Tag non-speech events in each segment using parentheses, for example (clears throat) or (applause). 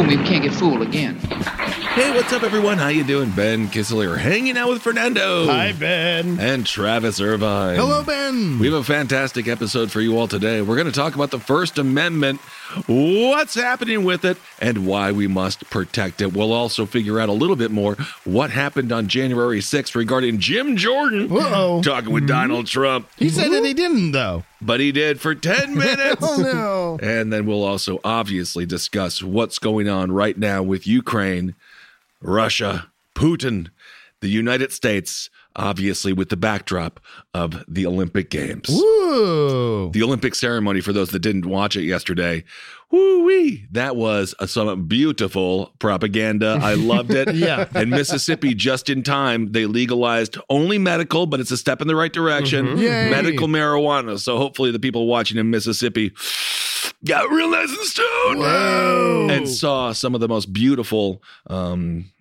me, we can't get fooled again. Hey, what's up, everyone? How you doing? Ben Kissel here, hanging out with Fernando. Hi, Ben. And Travis Irvine. Hello, Ben. We have a fantastic episode for you all today. We're going to talk about the First Amendment, what's happening with it, and why we must protect it. We'll also figure out a little bit more what happened on January 6th regarding Jim Jordan Uh-oh. talking with mm-hmm. Donald Trump. He said that he didn't, though. But he did for 10 (laughs) minutes. Oh, no. And then we'll also obviously discuss what's going on right now with Ukraine, Russia, Putin, the United States, obviously with the backdrop of the Olympic Games. The Olympic ceremony, for those that didn't watch it yesterday, woo wee, that was a, some beautiful propaganda. I loved it. (laughs) Yeah. And Mississippi, just in time, they legalized only medical, but it's a step in the right direction. Mm-hmm. Medical marijuana. So hopefully the people watching in Mississippi got real nice and stoned Whoa. and saw some of the most beautiful um,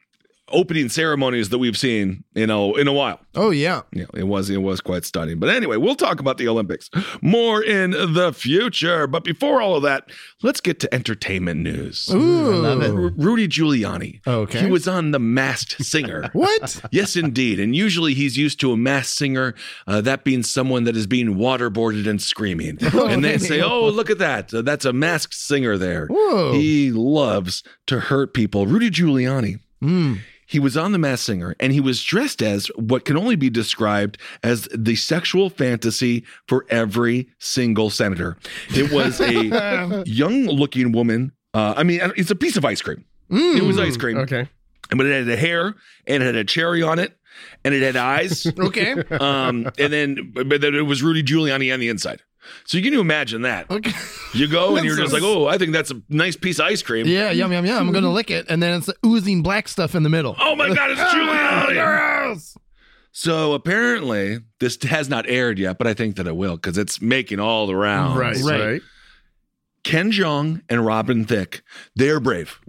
opening ceremonies that we've seen in a in a while. Oh, yeah. Yeah, it was it was quite stunning. But anyway, we'll talk about the Olympics more in the future. But before all of that, let's get to entertainment news. Ooh. I love R- Rudy Giuliani. Okay. He was on The Masked Singer. (laughs) What? Yes, indeed. And usually he's used to a masked singer, uh, that being someone that is being waterboarded and screaming. (laughs) and they say, oh, look at that. Uh, that's a masked singer there. Whoa. He loves to hurt people. Rudy Giuliani. Mm. He was on The Masked Singer and he was dressed as what can only be described as the sexual fantasy for every single senator. It was a (laughs) young looking woman. Uh, I mean, it's a piece of ice cream. It was ice cream. Okay. But it had a hair and it had a cherry on it and it had eyes. (laughs) Okay. um, and then, but then it was Rudy Giuliani on the inside. So you can imagine that. Okay. You go and (laughs) you're just like, oh, I think that's a nice piece of ice cream. Yeah, yum, yum, yum. I'm going to lick it. And then it's the oozing black stuff in the middle. Oh my God, it's Giuliani. (laughs) Yes. So apparently, this has not aired yet, but I think that it will because it's making all the rounds. Right. Ken Jeong and Robin Thicke, they're brave.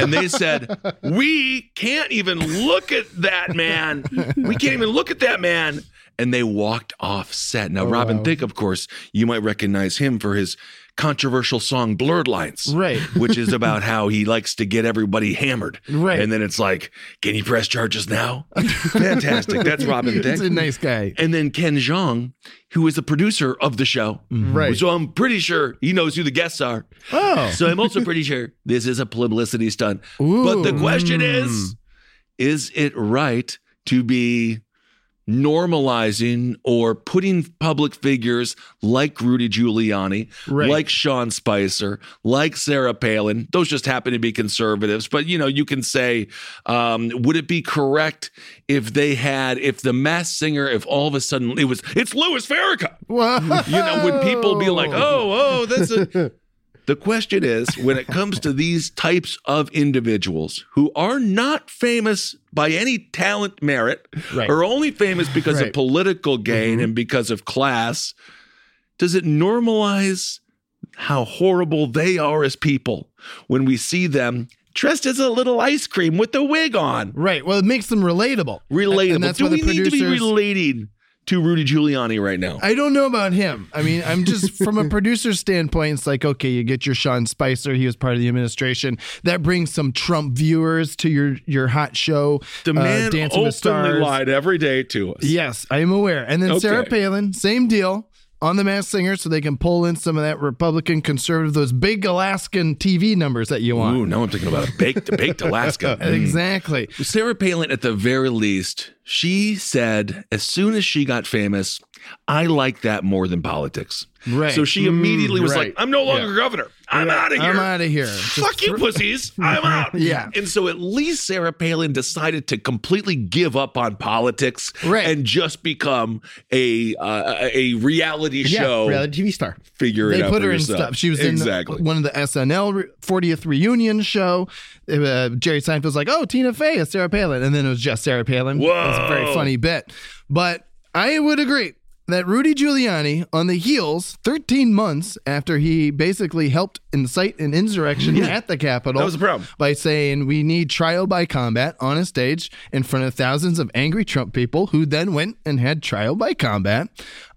And they (laughs) said, We can't even look at that man. We can't even look at that man. And they walked off set. Now, oh, Robin wow. Thicke, of course, you might recognize him for his controversial song Blurred Lines. Right. (laughs) Which is about how he likes to get everybody hammered. Right. And then it's like, Can you press charges now? (laughs) Fantastic. That's Robin Thicke. It's a nice guy. And then Ken Jeong, who is the producer of the show. Mm-hmm. Right. So I'm pretty sure he knows who the guests are. Oh. So I'm also pretty sure this is a publicity stunt. But the Ooh. question is is it right to be normalizing or putting public figures like Rudy Giuliani, Right. like Sean Spicer, like Sarah Palin, those just happen to be conservatives, but you know, you can say, um, would it be correct if they had, if the mass singer, if all of a sudden it was, it's Louis Farrakhan, Whoa. you know, would people be like, oh, oh, that's a. (laughs) The question is when it comes to these types of individuals who are not famous by any talent merit, Right. are only famous because of political gain mm-hmm. and because of class, does it normalize how horrible they are as people when we see them dressed as a little ice cream with a wig on? Right. Well, it makes them relatable. Relatable. And that's Do why we the need to be producers- relating to Rudy Giuliani right now? I don't know about him. I mean, I'm just (laughs) from a producer standpoint, it's like, okay, you get your Sean Spicer. He was part of the administration. That brings some Trump viewers to your your hot show. the uh, man Dancing with openly Stars. lied every day to us. Yes, I am aware. And then Okay. Sarah Palin, same deal on the Mass Singer, so they can pull in some of that Republican conservative, those big Alaskan TV numbers that you want. Ooh, now I'm thinking about a baked baked Alaska. (laughs) Mm. Exactly. Sarah Palin, at the very least, she said as soon as she got famous, I like that more than politics. Right. So she immediately was right. like, I'm no longer Yeah. governor. I'm out of here. I'm out of here. Just Fuck you, thro- pussies. I'm (laughs) out. Yeah. And so at least Sarah Palin decided to completely give up on politics Right. and just become a uh, a reality show. Yeah, reality TV star. Figure it out. They put her in stuff. She was exactly. in one of the SNL 40th reunion show. Uh, Jerry Seinfeld's like, "Oh, Tina Fey is Sarah Palin," and then it was just Sarah Palin. It was a very funny bit. But I would agree that Rudy Giuliani, on the heels, 13 months after he basically helped incite an insurrection at the Capitol, That was the problem. by saying we need trial by combat on a stage in front of thousands of angry Trump people who then went and had trial by combat.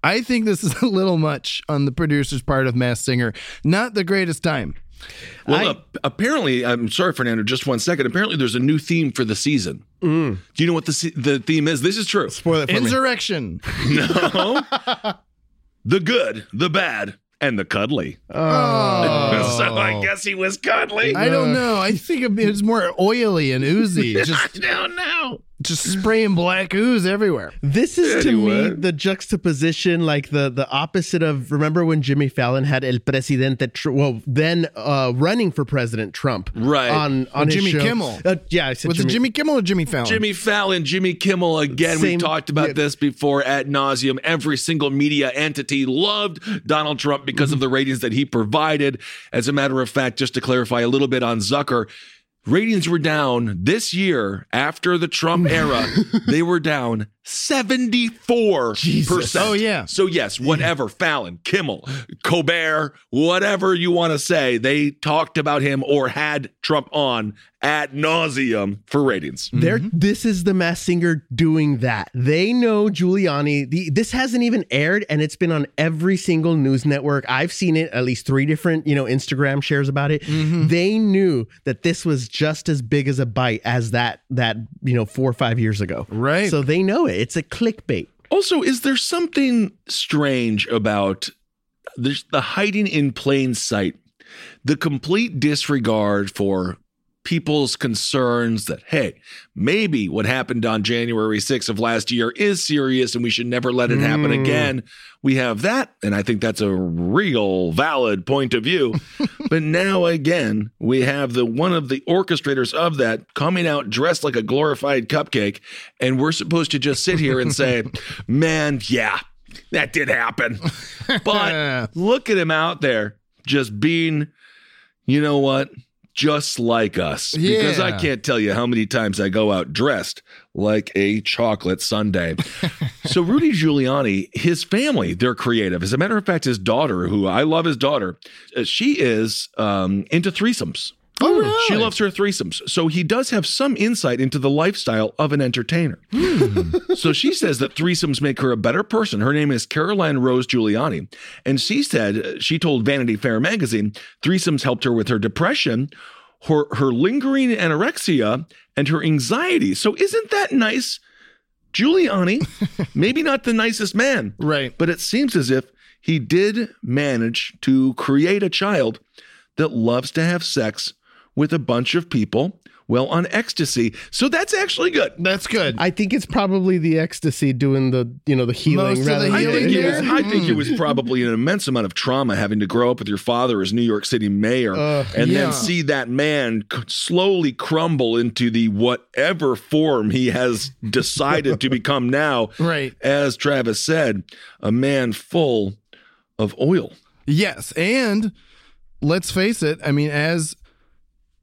I think this is (laughs) a little much on the producer's part of Mass Singer. Not the greatest time. Well, ap- apparently, I'm sorry, Fernando. Just one second. Apparently, there's a new theme for the season. Mm. Do you know what the the theme is? This is true. Spoil it for me. Insurrection. (laughs) (laughs) No, the good, the bad, and the cuddly. Oh. (laughs) so I guess he was cuddly. I don't know. I think it's more oily and oozy. Just I don't know. Just spraying black ooze everywhere. This is to me the juxtaposition, like the the opposite of. Remember when Jimmy Fallon had El Presidente, Tr- well, then uh, running for President Trump, Right. On on his Jimmy show. Kimmel. Uh, yeah, I said Was Jimmy. it Jimmy Kimmel or Jimmy Fallon? Jimmy Fallon, Jimmy Kimmel. Again, we Same- talked about yeah. this before at nauseum. Every single media entity loved Donald Trump because of the ratings that he provided. As a matter of fact, just to clarify a little bit on Zucker, ratings were down this year after the Trump era. (laughs) they were down 74%. Oh, yeah. So, yes, whatever, Fallon, Kimmel, Colbert, whatever you want to say, they talked about him or had Trump on ad nauseum for ratings. There, mm-hmm. this is the mass singer doing that. They know Giuliani. The, this hasn't even aired, and it's been on every single news network. I've seen it at least three different, you know, Instagram shares about it. Mm-hmm. They knew that this was just as big as a bite as that that you know four or five years ago. Right. So they know it. It's a clickbait. Also, is there something strange about the hiding in plain sight, the complete disregard for people's concerns that, hey, maybe what happened on January 6th of last year is serious and we should never let it happen hmm. again. We have that, and I think that's a real valid point of view. (laughs) but now again, we have the one of the orchestrators of that coming out dressed like a glorified cupcake, and we're supposed to just sit here and say, (laughs) "Man, yeah, that did happen." But (laughs) look at him out there just being, you know what? Just like us. Because I can't tell you how many times I go out dressed like a chocolate sundae. (laughs) so Rudy Giuliani, his family, they're creative. As a matter of fact, his daughter, who I love his daughter, uh, she is um, into threesomes. Oh, really? She loves her threesomes. So he does have some insight into the lifestyle of an entertainer. so she says that threesomes make her a better person. Her name is Caroline Rose Giuliani. And she said, uh, she told Vanity Fair magazine, threesomes helped her with her depression, her, her lingering anorexia, and her anxiety. So isn't that nice? Giuliani, (laughs) maybe not the nicest man, Right. but it seems as if he did manage to create a child that loves to have sex with a bunch of people, well, on ecstasy. So that's actually good. That's good. I think it's probably the ecstasy doing the you know the healing. Most of rather the than I healing think, it was, I think it mm. was probably an immense amount of trauma having to grow up with your father as New York City mayor and yeah. then see that man c- slowly crumble into the whatever form he has decided to become now. (laughs) Right. As Travis said, a man full of oil. Yes, and let's face it. I mean, as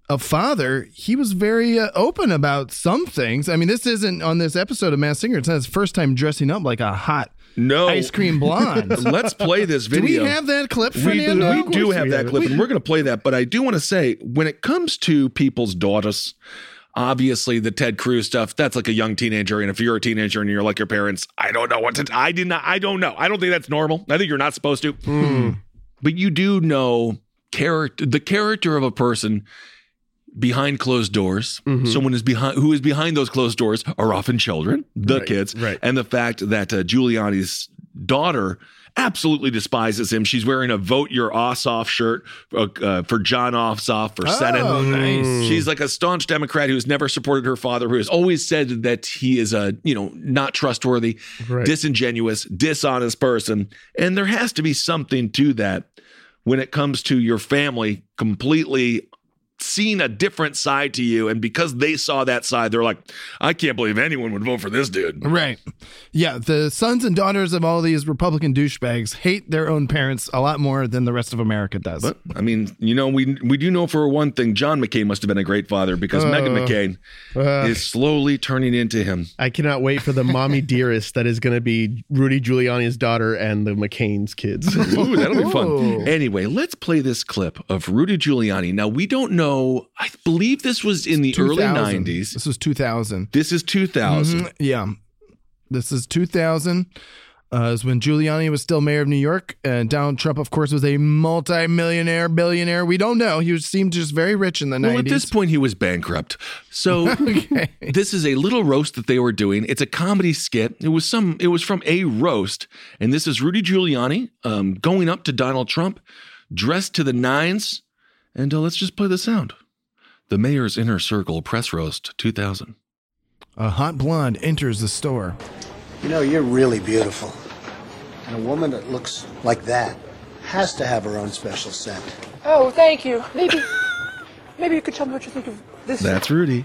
a father, he was very uh, open about some things. I mean, this isn't on this episode of Mass Singer. It's not his first time dressing up like a hot No. ice cream blonde. (laughs) Let's play this Do video. we have that clip, We do, Fernando? we do have that clip, and we're going to play that. But I do want to say, when it comes to people's daughters, obviously the Ted Cruz stuff, that's like a young teenager. And if you're a teenager and you're like your parents, I don't know what to. I did not. I don't know. I don't think that's normal. I think you're not supposed to. But you do know character, the character of a person behind closed doors. Someone is behind who is behind those closed doors are often children, the kids, right. and the fact that uh, Giuliani's daughter absolutely despises him. She's wearing a "Vote Your Ass Off" shirt uh, uh, for Jon Ossoff for Senate. Oh, nice. She's like a staunch Democrat who's never supported her father, who has always said that he is a you know not trustworthy, Right. disingenuous, dishonest person, and there has to be something to that. when it comes to your family completely seen a different side to you and because they saw that side they're like i can't believe anyone would vote for this dude Right. Yeah. The sons and daughters of all these Republican douchebags hate their own parents a lot more than the rest of America does. but i mean you know we we do know for one thing john mccain must have been a great father because meghan uh, mccain uh. is slowly turning into him I cannot wait for the mommy (laughs) dearest that is going to be Rudy Giuliani's daughter and the McCain's kids. Ooh, that'll be Ooh. fun. Anyway, let's play this clip of Rudy Giuliani. Now, we don't know, I believe this was in the early 90s. This was 2000. This is 2000. Mhm, Yeah. This is 2000. Uh, is when Giuliani was still mayor of New York, and Donald Trump, of course, was a multi-millionaire, billionaire. We don't know. He seemed just very rich in the Well, 90s. at this point, he was bankrupt. So (laughs) this is a little roast that they were doing. It's a comedy skit. It was some. It was from a roast, and this is Rudy Giuliani um, going up to Donald Trump, dressed to the nines, and uh, let's just play the sound. The mayor's inner circle press roast 2000. a hot blonde enters the store. You know, you're really beautiful. And a woman that looks like that has to have her own special scent. Oh, thank you. Maybe, (laughs) maybe you could tell me what you think of this. That's Rudy.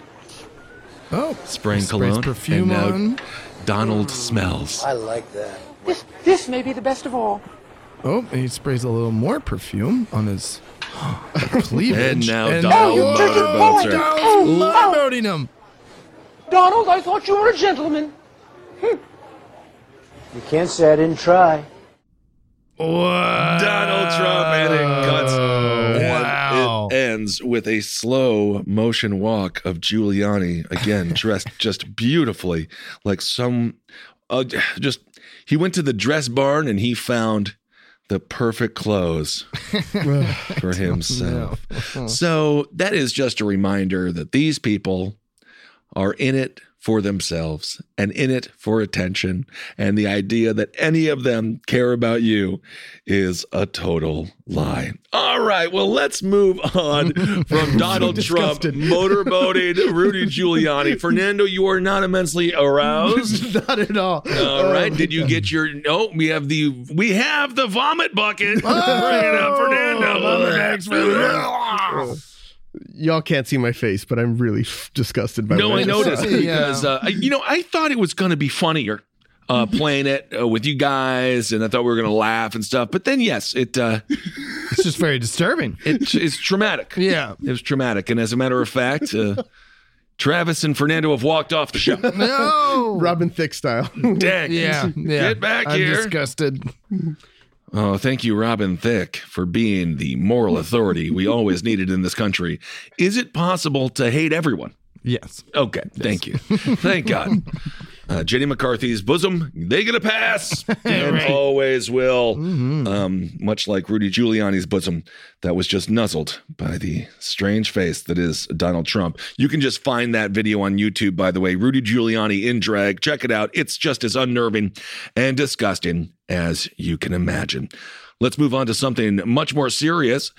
Oh, spraying sprays cologne. perfume and now on. Donald smells. I like that. This, this may be the best of all. Oh, and he sprays a little more perfume on his cleavage. And now And Donald now- motorboats her. Donald's motorboating him. Donald, I thought you were a gentleman. You can't say I didn't try. Donald Trump and it cuts. And It ends with a slow motion walk of Giuliani again, (laughs) dressed just beautifully, like some. Uh, just he went to the dress barn and he found the perfect clothes (laughs) for himself. So that is just a reminder that these people are in it for themselves and in it for attention. And the idea that any of them care about you is a total lie. All right, well, let's move on (laughs) from Donald Trump motorboating (laughs) Rudy Giuliani. Fernando, you are not immensely aroused. (laughs) Not at all. All right. Um, did you get your no? We have the we have the vomit bucket. Oh! Bring it up, Fernando. Fernando. Y'all can't see my face, but I'm really disgusted by No, what I just noticed saw. because uh, you know I thought it was going to be funnier uh, (laughs) playing it uh, with you guys, and I thought we were going to laugh and stuff. But then, yes, it uh, It's just very disturbing. (laughs) it it's traumatic. Yeah. it was traumatic, and as a matter of fact, uh, Travis and Fernando have walked off the show. No. (laughs) Robin Thicke style. Dang, Yeah, yeah. get back I'm here. disgusted. Oh, thank you, Robin Thicke, for being the moral authority we (laughs) always needed in this country. Is it possible to hate everyone? Yes. Okay, thank you. Thank God. (laughs) Uh, Jenny McCarthy's bosom, they get a pass (laughs) and always will. Um, much like Rudy Giuliani's bosom that was just nuzzled by the strange face that is Donald Trump. You can just find that video on YouTube, by the way. Rudy Giuliani in drag. Check it out. It's just as unnerving and disgusting as you can imagine. Let's move on to something much more serious.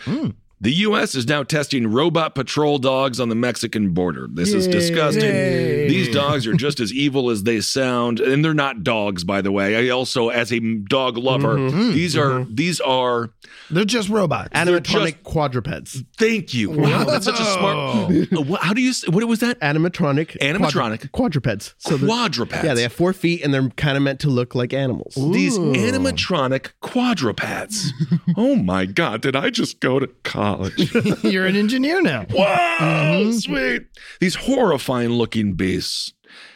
The U.S. is now testing robot patrol dogs on the Mexican border. This is disgusting. These dogs are just as evil as they sound, and they're not dogs, by the way. I also, as a dog lover, mm-hmm. Mm-hmm. these are mm-hmm. these are. They're just robots. Animatronic quadrupeds. Thank you. Wow, that's such a smart. (laughs) What- How do you? s- What was that? Animatronic. Animatronic. quadru- quadrupeds. So Quadrupeds. Yeah, they have four feet and they're kind of meant to look like animals. These animatronic quadrupeds. oh my God! Did I just go to college? (laughs) (laughs) You're an engineer now. Wow, sweet. These horrifying looking beasts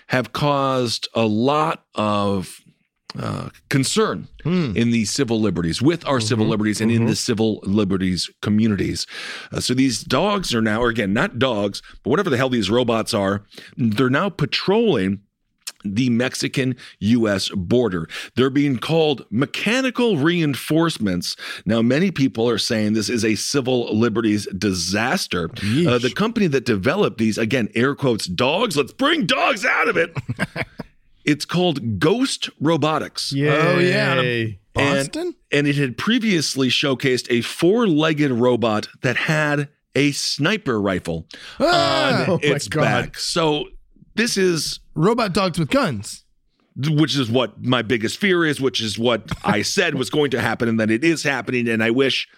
have caused a lot of uh, concern in the civil liberties, with our civil liberties, and in the civil liberties communities. Uh, so these dogs are now, or again, not dogs, but whatever the hell these robots are, they're now patrolling the Mexican US border. They're being called mechanical reinforcements. Now, many people are saying this is a civil liberties disaster. Uh, the company that developed these, again, air quotes, dogs, let's bring dogs out of it. (laughs) it's called Ghost Robotics. Oh, yeah. Yay. Boston? And it had previously showcased a four legged robot that had a sniper rifle Ah! on Oh my its God. back. So this is Robot dogs with guns. which is what my biggest fear is, which is what I (laughs) said was going to happen, and that it is happening. And I wish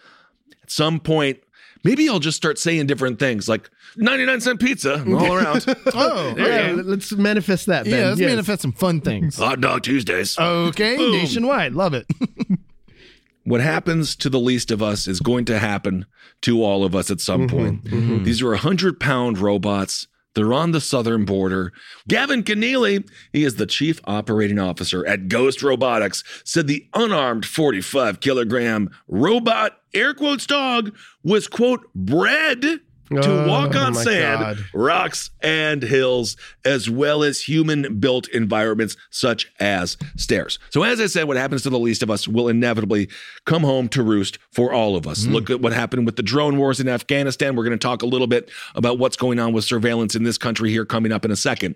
At some point, maybe I'll just start saying different things like 99 cent pizza all around. (laughs) Oh, Yeah, okay. let's manifest that. Ben. Yeah, let's Yes. manifest some fun things. Hot dog Tuesdays. Okay, Boom. nationwide. Love it. (laughs) what happens to the least of us is going to happen to all of us at some mm-hmm. point. Mm-hmm. These are 100 pound robots. They're on the southern border. Gavin Kenneally, he is the chief operating officer at Ghost Robotics, said the unarmed 45 kilogram robot, air quotes dog, was, quote, bred to Oh, walk on sand, God. rocks, and hills, as well as human built environments such as stairs. So, as I said, what happens to the least of us will inevitably come home to roost for all of us. Mm. Look at what happened with the drone wars in Afghanistan. We're going to talk a little bit about what's going on with surveillance in this country here coming up in a second.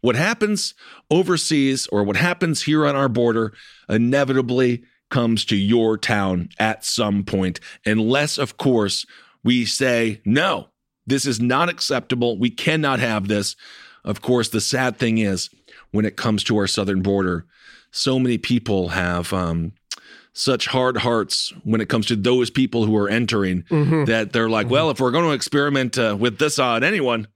What happens overseas or what happens here on our border inevitably comes to your town at some point, unless, of course, we say, no, this is not acceptable. We cannot have this. Of course, the sad thing is when it comes to our southern border, so many people have um, such hard hearts when it comes to those people who are entering that they're like, well, if we're going to experiment uh, with this on anyone,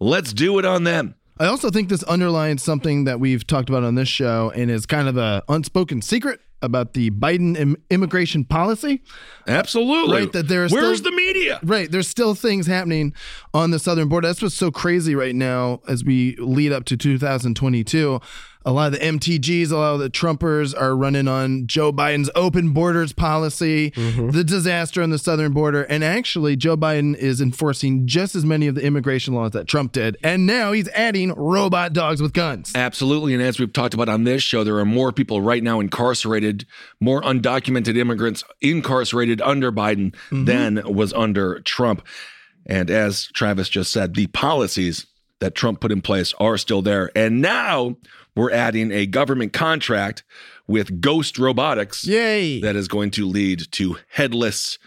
let's do it on them. I also think this underlines something that we've talked about on this show and is kind of a unspoken secret about the Biden Im- immigration policy. Absolutely. Right, that there's Where's still- the media? Right, there's still things happening on the southern border. That's what's so crazy right now as we lead up to 2022. A lot of the MTGs, a lot of the Trumpers are running on Joe Biden's open borders policy, mm-hmm. the disaster on the southern border. And actually, Joe Biden is enforcing just as many of the immigration laws that Trump did. And now he's adding robot dogs with guns. Absolutely. And as we've talked about on this show, there are more people right now incarcerated, more undocumented immigrants incarcerated under Biden mm-hmm. than was under Trump. And as Travis just said, the policies that Trump put in place are still there. And now we're adding a government contract with Ghost Robotics Yay. that is going to lead to headless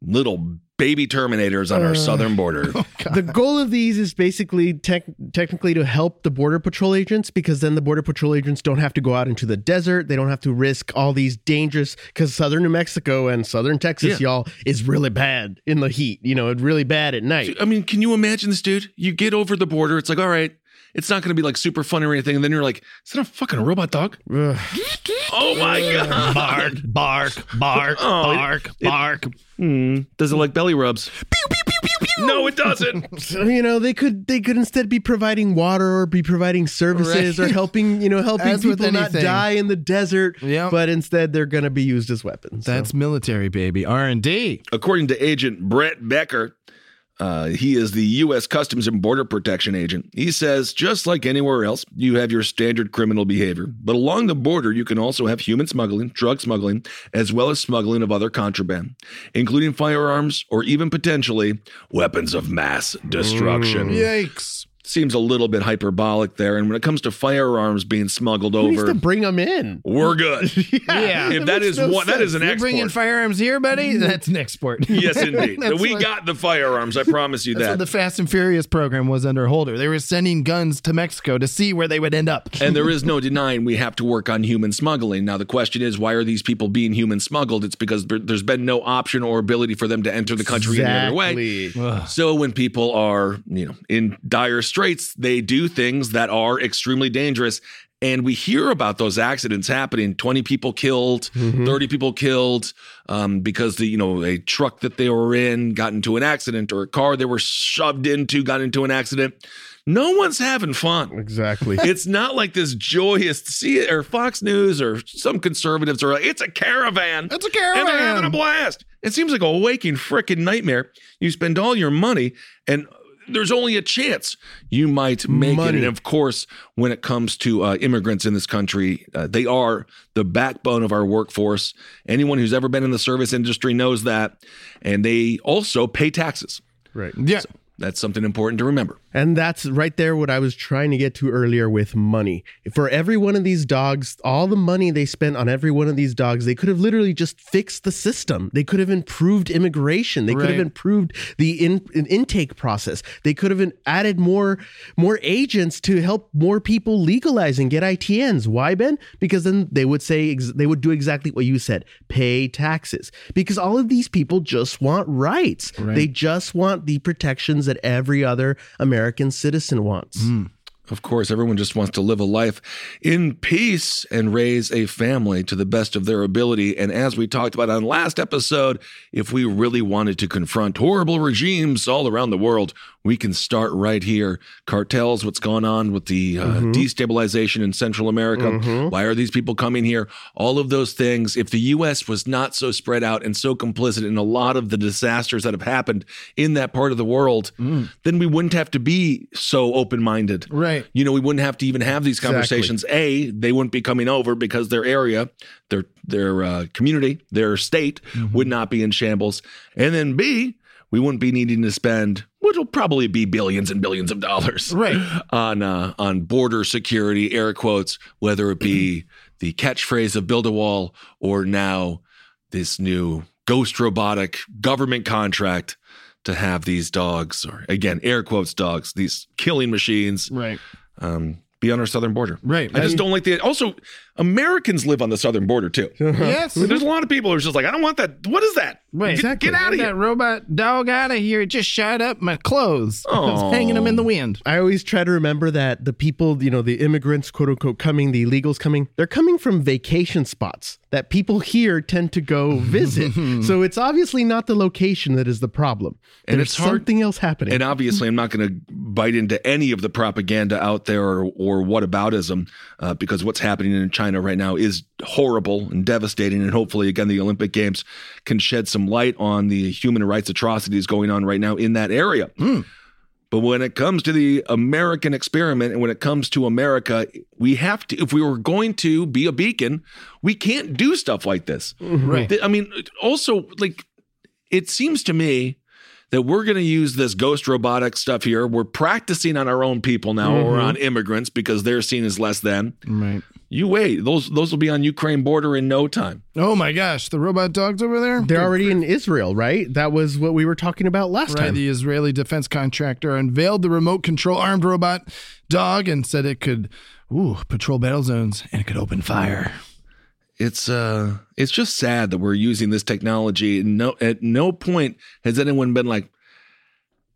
little baby terminators on our uh, southern border. (laughs) Oh, the goal of these is basically tech technically to help the border patrol agents because then the border patrol agents don't have to go out into the desert. They don't have to risk all these dangerous because southern New Mexico and southern Texas, Yeah. y'all, is really bad in the heat. You know, it's really bad at night. I mean, can you imagine this, dude? You get over the border. It's like, all right, it's not going to be like super fun or anything. And then you're like, is that a fucking robot dog? (laughs) oh my God. bark, bark, bark, (laughs) Oh, it- bark, it- bark. Hmm. Does it like belly rubs? No, it doesn't. (laughs) So, you know, they could they could instead be providing water or be providing services Right. or helping, you know, helping As people not die in the desert. Yep. But instead they're gonna be used as weapons. So- That's military, baby. R&D. According to Agent Brett Becker, uh, he is the U.S. Customs and Border Protection agent. He says, just like anywhere else, you have your standard criminal behavior. But along the border, you can also have human smuggling, drug smuggling, as well as smuggling of other contraband, including firearms or even potentially weapons of mass destruction. Yikes. Seems a little bit hyperbolic there. And when it comes to firearms being smuggled Who needs over, to bring them in? we're good. (laughs) Yeah. if that makes is no one, that is an You're export. bringing firearms here, buddy? That's an export. (laughs) yes, indeed. That's we what- got the firearms. I promise you That's that. what the Fast and Furious program was under Holder. They were sending guns to Mexico to see where they would end up. and there is (laughs) no denying we have to work on human smuggling. Now, the question is, why are these people being human smuggled? It's because there- there's been no option or ability for them to enter the country any other way. Exactly. So when people are, you know, in dire straits, they do things that are extremely dangerous. And we hear about those accidents happening 20 people killed, 30 people killed um, because the, you know, a truck that they were in got into an accident or a car they were shoved into got into an accident. No one's having fun Exactly. (laughs) it's not like this joyous see or Fox News or some conservatives are like, it's a caravan. It's a And they're having caravan. a blast. It seems like a waking freaking nightmare. You spend all your money and there's only a chance you might make it. And of course, when it comes to uh, immigrants in this country, uh, they are the backbone of our workforce. Anyone who's ever been in the service industry knows that. And they also pay taxes. right. Yeah. That's something important to remember. And that's right there what I was trying to get to earlier with money. For every one of these dogs, all the money they spent on every one of these dogs, they could have literally just fixed the system. They could have improved immigration. They could have improved the in, in- intake process. They could have added more more agents to help more people legalize and get ITNs. Why, Ben? Because then they would say ex- they would do exactly what you said: pay taxes. Because all of these people just want rights. They just want the protections that every other American citizen wants. Hmm. Of course, everyone just wants to live a life in peace and raise a family to the best of their ability. And as we talked about on last episode, if we really wanted to confront horrible regimes all around the world, we can start right here. Cartels, what's going on with the uh, destabilization in Central America? Why are these people coming here? All of those things. If the U.S. was not so spread out and so complicit in a lot of the disasters that have happened in that part of the world, then we wouldn't have to be so open minded. Right. You know, we wouldn't have to even have these conversations. A, they wouldn't be coming over because their area, their their uh, community, their state would not be in shambles. And then B, we wouldn't be needing to spend which will probably be billions and billions of dollars Right. (laughs) on uh, on border security, air quotes, whether it be (clears throat) the catchphrase of build a wall or now this new ghost robotic government contract to have these dogs, or again, air quotes dogs, these killing machines, Right. um, be on our southern border. Right. I just don't like the. Also, Americans live on the southern border too. (laughs) Yes. I mean, there's a lot of people who are just like, I don't want that. What is that? Right. Get, get out of That here. robot dog out of here. It just shot up my clothes. (laughs) I was hanging them in the wind. I always try to remember that the people, you know, the immigrants, quote unquote, coming, the illegals coming, they're coming from vacation spots that people here tend to go (laughs) visit. so it's obviously not the location that is the problem. And There's it's hard- something else happening. And obviously, I'm not going to bite into any of the propaganda out there or, or whataboutism, uh, because what's happening in China right now is horrible and devastating. And hopefully, again, the Olympic Games can shed some light on the human rights atrocities going on right now in that area. But when it comes to the American experiment and when it comes to America, we have to, if we were going to be a beacon, we can't do stuff like this. Mm-hmm. Right. I mean, also, like, it seems to me that we're going to use this ghost robotic stuff here. We're practicing on our own people now mm-hmm. or on immigrants because they're seen as less than. Right. You wait; those those will be on Ukraine border in no time. Oh my gosh, the robot dogs over there. they're already in Israel, right? That was what we were talking about last Right, time. the Israeli defense contractor unveiled the remote control armed robot dog and said it could ooh, patrol battle zones and it could open fire. It's uh, it's just sad that we're using this technology. No, at no point has anyone been like,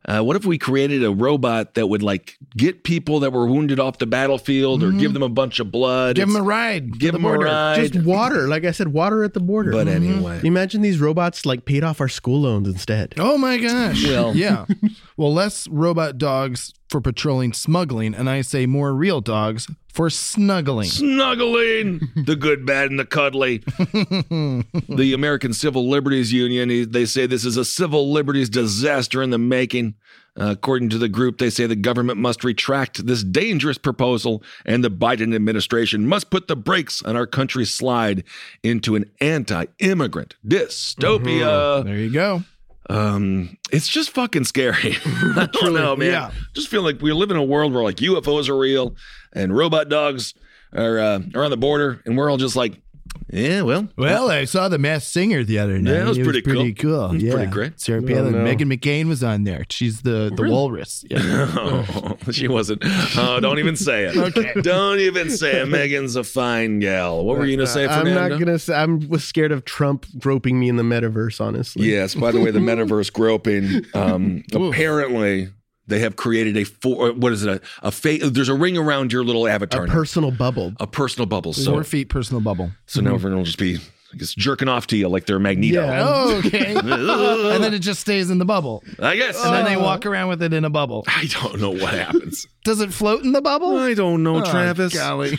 uh, "What if we created a robot that would like get people that were wounded off the battlefield or give them a bunch of blood, Give them a ride. give the them a ride." Just water, like I said, water at the border. But anyway. imagine these robots like paid off our school loans instead. Oh my gosh. Well- yeah. (laughs) Well, less robot dogs for patrolling smuggling, and I say more real dogs for snuggling. snuggling! (laughs) The good bad and the cuddly. (laughs) The american civil liberties union they say this is a civil liberties disaster in the making. Uh, according to the group they say the government must retract this dangerous proposal and the biden administration must put the brakes on our country's slide into an anti-immigrant dystopia. There you go. Um it's just fucking scary (laughs) i don't (laughs) know man yeah. just feel like we live in a world where like ufos are real and robot dogs are uh, are on the border and we're all just like yeah well Well, I saw the Masked Singer the other night. Yeah, it was pretty cool. pretty cool. It was yeah. pretty great. Sarah Palin, no. Meghan McCain was on there. She's the the walrus. Yeah. oh, (laughs) she wasn't oh don't even say it (laughs) Okay. don't even say it meghan's a fine gal what were you gonna say I'm not gonna. Say, I'm was scared of Trump groping me in the metaverse. Honestly, yes by the way the (laughs) metaverse groping um apparently they have created a four uh, what is it a, a fa- there's a ring around your little avatar a now. personal bubble. a personal bubble so Four feet personal bubble. so now everyone will just be I guess jerking off to you like they're Magneto. Yeah. (laughs) Oh, okay. (laughs) and then it just stays in the bubble. I guess. And then they uh. walk around with it in a bubble. I don't know what happens. (laughs) Does it float in the bubble? I don't know, Oh, Travis. golly.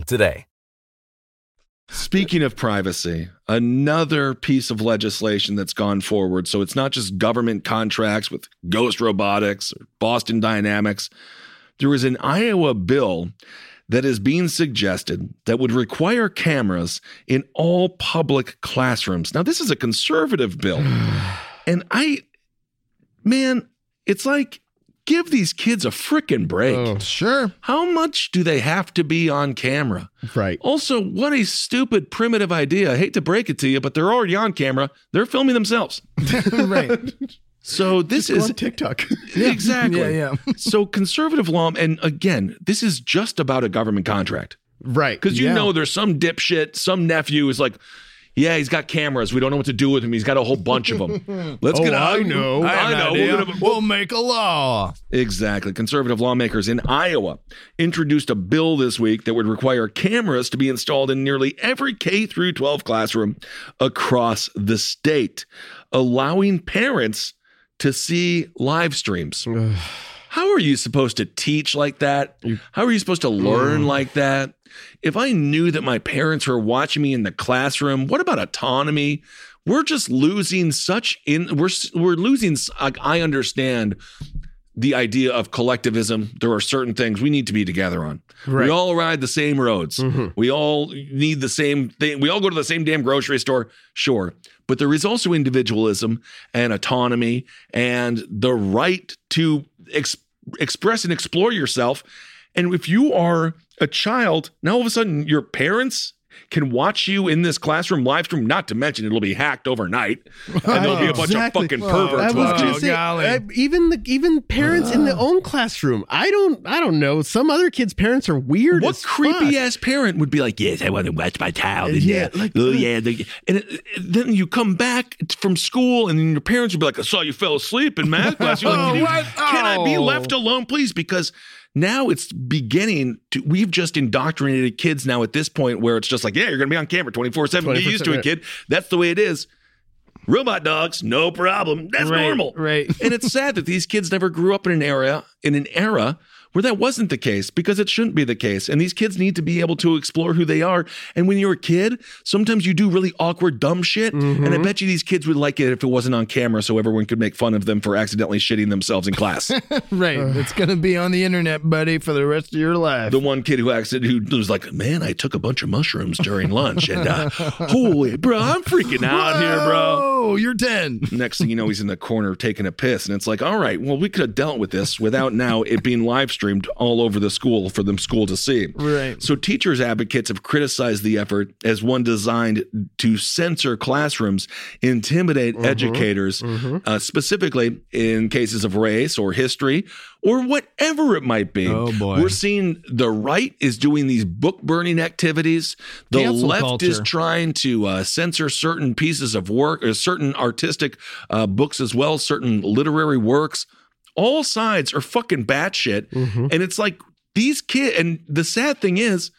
today. Speaking of privacy, another piece of legislation that's gone forward. So it's not just government contracts with Ghost Robotics or Boston Dynamics. There is an Iowa bill that is being suggested that would require cameras in all public classrooms. Now, this is a conservative bill. (sighs) and I, man, it's like, give these kids a freaking break. Oh. Sure. How much do they have to be on camera? Right. Also, what a stupid, primitive idea. I hate to break it to you, but they're already on camera. They're filming themselves. (laughs) (laughs) right. So this is on TikTok. (laughs) exactly. Yeah, yeah. so conservative law, and again, this is just about a government contract right. because you Yeah. know there's some dipshit, some nephew is like. Yeah, he's got cameras. We don't know what to do with him. He's got a whole bunch of them. (laughs) Let's Oh, get I out. know. I know. We're gonna- we'll make a law. Exactly. Conservative lawmakers in Iowa introduced a bill this week that would require cameras to be installed in nearly every K through 12 classroom across the state, allowing parents to see live streams. (sighs) How are you supposed to teach like that? How are you supposed to learn mm. like that? If I knew that my parents were watching me in the classroom, what about autonomy? We're just losing such in we're we're losing like I understand the idea of collectivism. There are certain things we need to be together on. We all ride the same roads. Mm-hmm. We all need the same thing. We all go to the same damn grocery store. Sure. But there is also individualism and autonomy and the right to ex- express and explore yourself. And if you are a child, now all of a sudden your parents can watch you in this classroom live stream, not to mention it'll be hacked overnight. And there'll be a bunch Exactly. of fucking I perverts was watching. gonna say, golly. uh, even the even parents in the own classroom. I don't I don't know. Some other kids' parents are weird. What as creepy fuck. ass parent would be like, "Yes, I want to watch my child." In Yeah, there. like- oh yeah, the, and it, it- then you come back from school, and then your parents would be like, "I saw you fell asleep in math (laughs) class." You're like, Oh, "Can, you- what? can I be left alone, please?" Because now it's beginning to. We've just indoctrinated kids now at this point where it's just like, "Yeah, you're going to be on camera 24 seven. Get used to it, 24/7, kid. That's the way it is." Robot dogs, no problem. That's Right, normal. right. and it's sad that these kids never grew up in an era, in an era where that wasn't the case because it shouldn't be the case. And these kids need to be able to explore who they are. And when you're a kid, sometimes you do really awkward, dumb shit. And I bet you these kids would like it if it wasn't on camera so everyone could make fun of them for accidentally shitting themselves in class. (laughs) Right. it's gonna be on the internet, buddy, for the rest of your life. the one kid who accidentally who was like, "Man, I took a bunch of mushrooms during lunch, and uh, (laughs) holy, bro, I'm freaking out here, bro." Oh, you're 10. (laughs) Next thing you know, he's in the corner taking a piss, and it's like, all right, well, we could have dealt with this without now it being live streamed all over the school for them school to see. Right. So teachers advocates have criticized the effort as one designed to censor classrooms, intimidate educators, uh, specifically in cases of race or history or whatever it might be. Oh, boy. We're seeing the right is doing these book burning activities. The Cancel left is trying to uh, censor certain pieces of work or certain artistic uh, books as well, certain literary works. All sides are fucking batshit. Mm-hmm. And it's like these kids, and the sad thing is,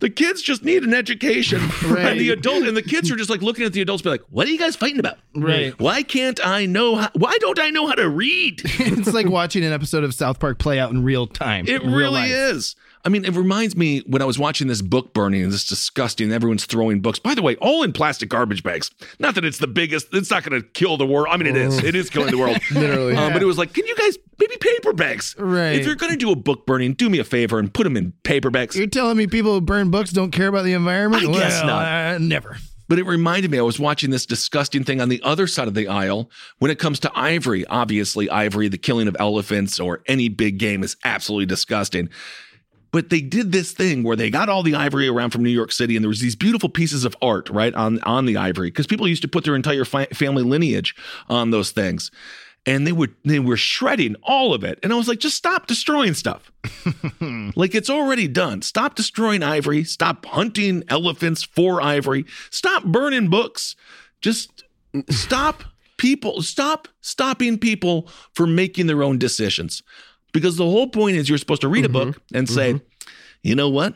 the kids just need an education. (laughs) And the adult and the kids are just like looking at the adults, be like, what are you guys fighting about? Right. Why can't I know how, why don't I know how to read? (laughs) it's like watching an episode of South Park play out in real time. It in really life. is. I mean, it reminds me when I was watching this book burning and this disgusting. Everyone's throwing books. By the way, all in plastic garbage bags. Not that it's the biggest. It's not going to kill the world. I mean, it is. It is killing the world. (laughs) Literally. Um, but it was like, can you guys maybe paper bags? Right. If you're going to do a book burning, do me a favor and put them in paper bags. You're telling me people who burn books don't care about the environment? I guess Well, not. uh, never. But it reminded me, I was watching this disgusting thing on the other side of the aisle. When it comes to ivory, obviously, ivory, the killing of elephants or any big game is absolutely disgusting. But they did this thing where they got all the ivory around from New York City, and there was these beautiful pieces of art, right, on, on the ivory, because people used to put their entire fi- family lineage on those things. and they would they were shredding all of it. And I was like, just stop destroying stuff. (laughs) like it's already done. Stop destroying ivory. Stop hunting elephants for ivory. Stop burning books. Just stop people. Stop stopping people from making their own decisions. Because the whole point is you're supposed to read a book and say, you know what?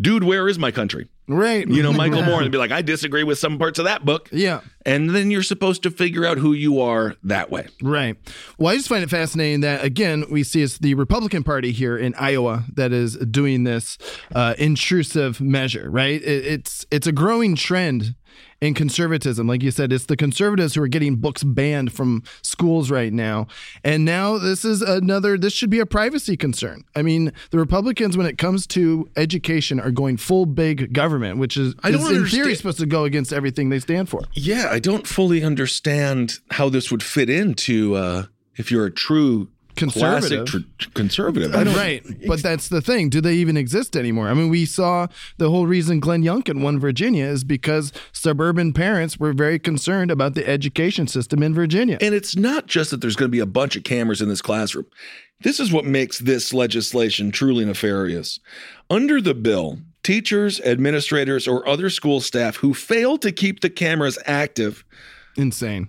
Dude, where is my country? Right. You know, Michael (laughs) Moore, and be like, I disagree with some parts of that book. Yeah. And then you're supposed to figure out who you are that way. Right. Well, I just find it fascinating that again we see it's the Republican Party here in Iowa that is doing this uh, intrusive measure. Right. It, it's it's a growing trend in conservatism. Like you said, it's the conservatives who are getting books banned from schools right now. And now this is another, this should be a privacy concern. I mean, the Republicans, when it comes to education, are going full big government, which is, I don't is in theory supposed to go against everything they stand for. Yeah, I don't fully understand how this would fit into uh, if you're a true Conservative. classic tr- conservative. I don't, Right. But that's the thing. Do they even exist anymore? I mean, we saw the whole reason Glenn Youngkin won Virginia is because suburban parents were very concerned about the education system in Virginia. And it's not just that there's going to be a bunch of cameras in this classroom. This is what makes this legislation truly nefarious. Under the bill, teachers, administrators, or other school staff who fail to keep the cameras active, Insane.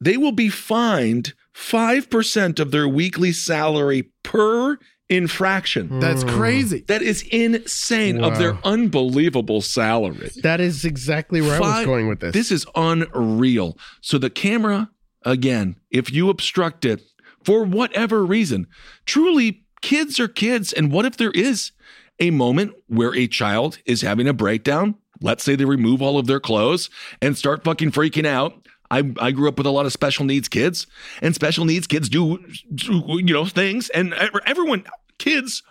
they will be fined 5% of their weekly salary per infraction. That's hmm. crazy. That is insane of their unbelievable salary. That is exactly where I was going with this. This is unreal. So the camera, again, if you obstruct it for whatever reason, truly kids are kids. And what if there is a moment where a child is having a breakdown? Let's say they remove all of their clothes and start fucking freaking out. I, I grew up with a lot of special needs kids, and special needs kids do, do, you know, things, and everyone, kids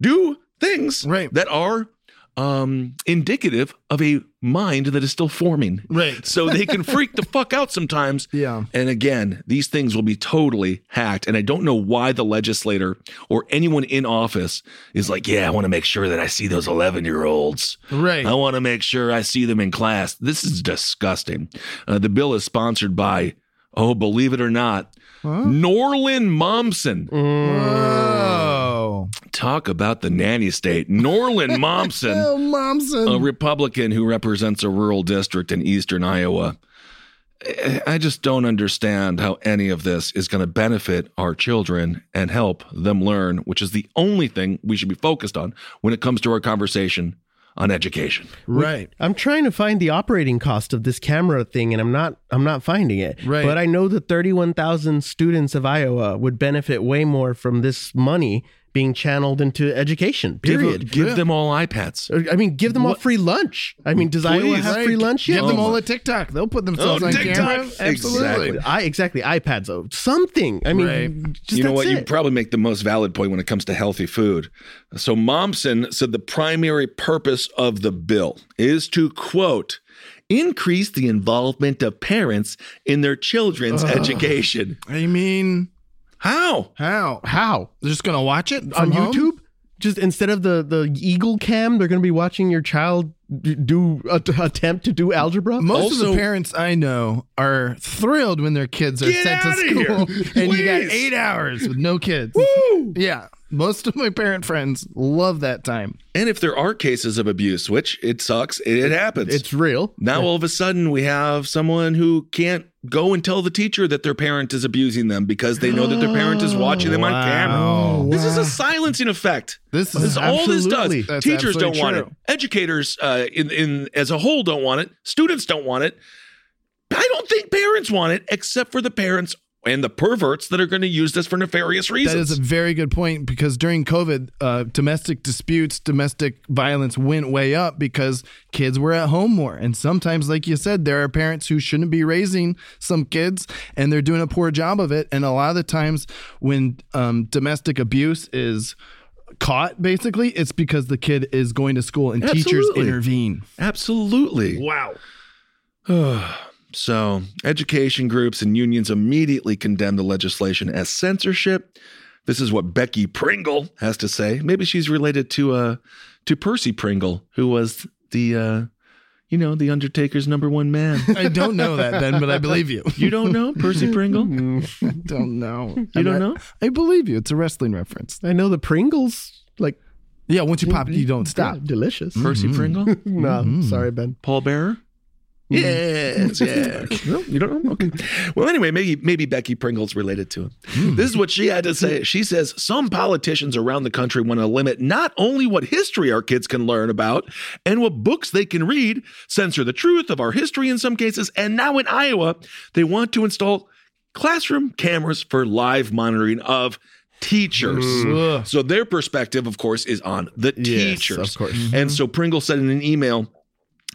do things Right. that are um, indicative of a mind that is still forming. Right. (laughs) So they can freak the fuck out sometimes. (laughs) Yeah. And again, these things will be totally hacked. And I don't know why the legislator or anyone in office is like, yeah, I want to make sure that I see those 11 year olds. Right. I want to make sure I see them in class. This is disgusting. Uh, the bill is sponsored by, oh, believe it or not, Norlin Mommsen. Whoa. Talk about the nanny state. Norlin (laughs) Mommsen Oh, Mommsen. a Republican who represents a rural district in eastern Iowa. I- I just don't understand how any of this is going to benefit our children and help them learn, which is the only thing we should be focused on when it comes to our conversation on education. right. I'm trying to find the operating cost of this camera thing, and I'm not. I'm not finding it. Right. But I know that 31,000 students of Iowa would benefit way more from this money being channeled into education. Give, Period. give them all iPads. I mean, give them all free lunch. I mean, does Iowa have Right. free lunch? Give yet? them Oh all my- a TikTok. They'll put oh, themselves Oh, on TikTok. camera. Absolutely. Exactly. I exactly iPads though something. I mean, Right. just you know that's what? You probably make the most valid point when it comes to healthy food. So Mommsen said the primary purpose of the bill is to quote increase the involvement of parents in their children's education. I mean, How? how? How They're just going to watch it on from home? YouTube? Just instead of the the Eagle Cam, they're going to be watching your child do a, attempt to do algebra. Most of the parents I know are thrilled when their kids are sent to school here. (laughs) and you got eight hours with no kids. Woo! Yeah. Most of my parent friends love that time. And if there are cases of abuse, which it sucks, it, it happens. It's real. now all of a sudden we have someone who can't go and tell the teacher that their parent is abusing them because they know that their parent is watching them on (gasps) camera. This is a silencing effect. This This is is all this does. That's Teachers don't want true. it. Educators, uh, in in as a whole, don't want it. Students don't want it. I don't think parents want it, except for the parents and the perverts that are going to use this for nefarious reasons. That is a very good point because during COVID, uh, domestic disputes, domestic violence went way up because kids were at home more. And sometimes, like you said, there are parents who shouldn't be raising some kids and they're doing a poor job of it. And a lot of the times, when um, domestic abuse is caught, basically, it's because the kid is going to school and teachers intervene. Absolutely. Wow. (sighs) (sighs) (sighs) So, education groups and unions immediately condemned the legislation as censorship. This is what Becky Pringle has to say. Maybe she's related to uh to Percy Pringle, who was the uh You know, the Undertaker's number one man. (laughs) I don't know that, Ben, but I believe you. You don't know Percy Pringle? I (laughs) don't know. You don't know? I believe you. It's a wrestling reference. I know the Pringles, like Yeah, once you pop it, you don't stop. yeah, delicious. Percy Pringle? (laughs) No, sorry, Ben. Paul Bearer? Mm-hmm. Yes, (laughs) yeah. No, you don't know? Okay. Well, anyway, maybe maybe Becky Pringle's related to him. Hmm. This is what she had to say. Hmm. She says some politicians around the country want to limit not only what history our kids can learn about and what books they can read, censor the truth of our history in some cases, and now in Iowa, they want to install classroom cameras for live monitoring of teachers. So their perspective, of course, is on the Yes, teachers. of course. And mm-hmm. so Pringle said in an email,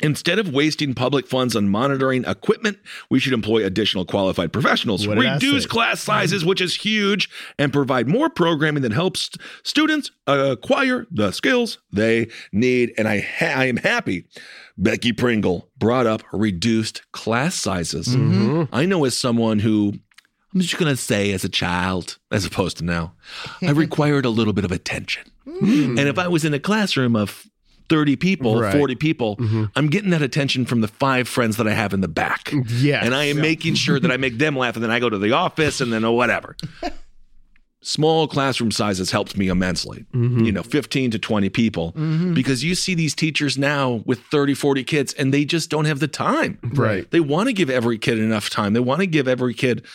Instead of wasting public funds on monitoring equipment, we should employ additional qualified professionals, reduce class sizes, which is huge, and provide more programming that helps st- students acquire the skills they need. And I, ha- I am happy Becky Pringle brought up reduced class sizes. I know as someone who I'm just going to say as a child, as opposed to now, I (laughs) required a little bit of attention. And if I was in a classroom of 30 people, Right. 40 people, mm-hmm. I'm getting that attention from the five friends that I have in the back. Yes. And I am making sure that I make them laugh and then I go to the office and then oh, whatever. (laughs) Small classroom sizes helped me immensely. Mm-hmm. You know, 15 to 20 people mm-hmm. because you see these teachers now with 30, 40 kids and they just don't have the time. Right. They want to give every kid enough time. They want to give every kid,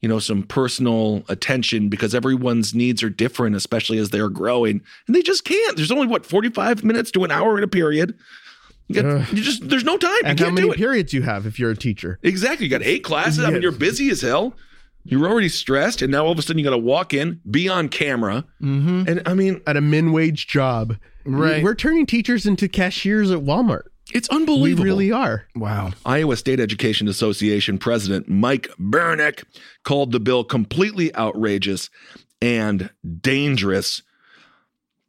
you know, some personal attention because everyone's needs are different, especially as they're growing. And they just can't. There's only what 45 minutes to an hour in a period. You, got, you just there's no time. And you how can't many do it. periods you have if you're a teacher? Exactly. You got eight classes. I mean, you're busy as hell. You're already stressed, and now all of a sudden you got to walk in, be on camera, mm-hmm. and I mean, At a min wage job. Right. We're turning teachers into cashiers at Walmart. It's unbelievable. We unbelievable. really are. Wow. Iowa State Education Association President Mike Beranek called the bill completely outrageous and dangerous.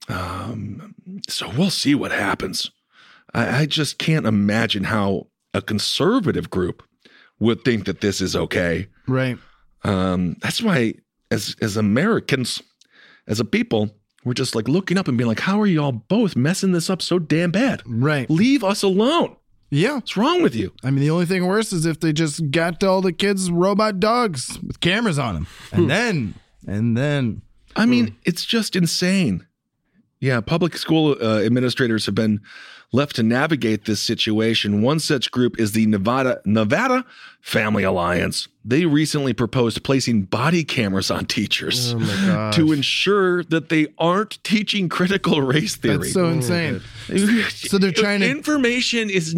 Um, so we'll see what happens. I, I just can't imagine how a conservative group would think that this is okay. Right. Um, that's why, as as Americans, as a people, we're just like looking up and being like, "How are y'all both messing this up so damn bad? Right. Leave us alone. Yeah. What's wrong with you?" I mean, the only thing worse is if they just got all the kids robot dogs with cameras on them. And then, and then, I mean, it's just insane. Yeah, public school uh, administrators have been left to navigate this situation. One such group is the Nevada Nevada Family Alliance. They recently proposed placing body cameras on teachers Oh (laughs) to ensure that they aren't teaching critical race theory. that's so insane. (laughs) So they're trying to information is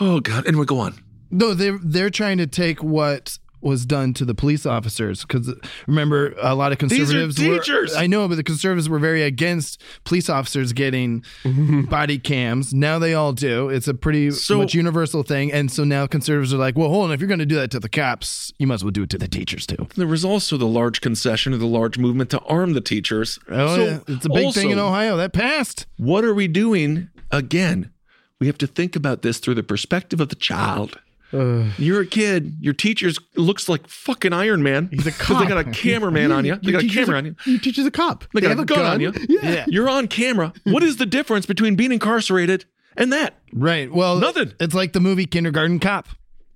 oh god. Anyway, go on. No, they're they're trying to take what was done to the police officers because remember a lot of conservatives These are conservatives were- teachers. I know, but the conservatives were very against police officers getting (laughs) body cams. Now they all do. It's a pretty So- much universal thing, and so now conservatives are like, well, hold on, if you're going to do that to the cops, you might as well do it to the teachers too. There was also the large concession of the large movement to arm the teachers. Oh, So yeah. it's a big thing in Ohio that passed. What are we doing? Again, we have to think about this through the perspective of the child. You're a kid. Your teacher's looks like fucking Iron Man. He's a cop. They got a cameraman on you. They got a teacher's camera on you. Your teacher's a cop. They got have a gun, on you. (laughs) Yeah. You're on camera. What is the difference between being incarcerated and that? Right. Well, Nothing. It's like the movie Kindergarten Cop,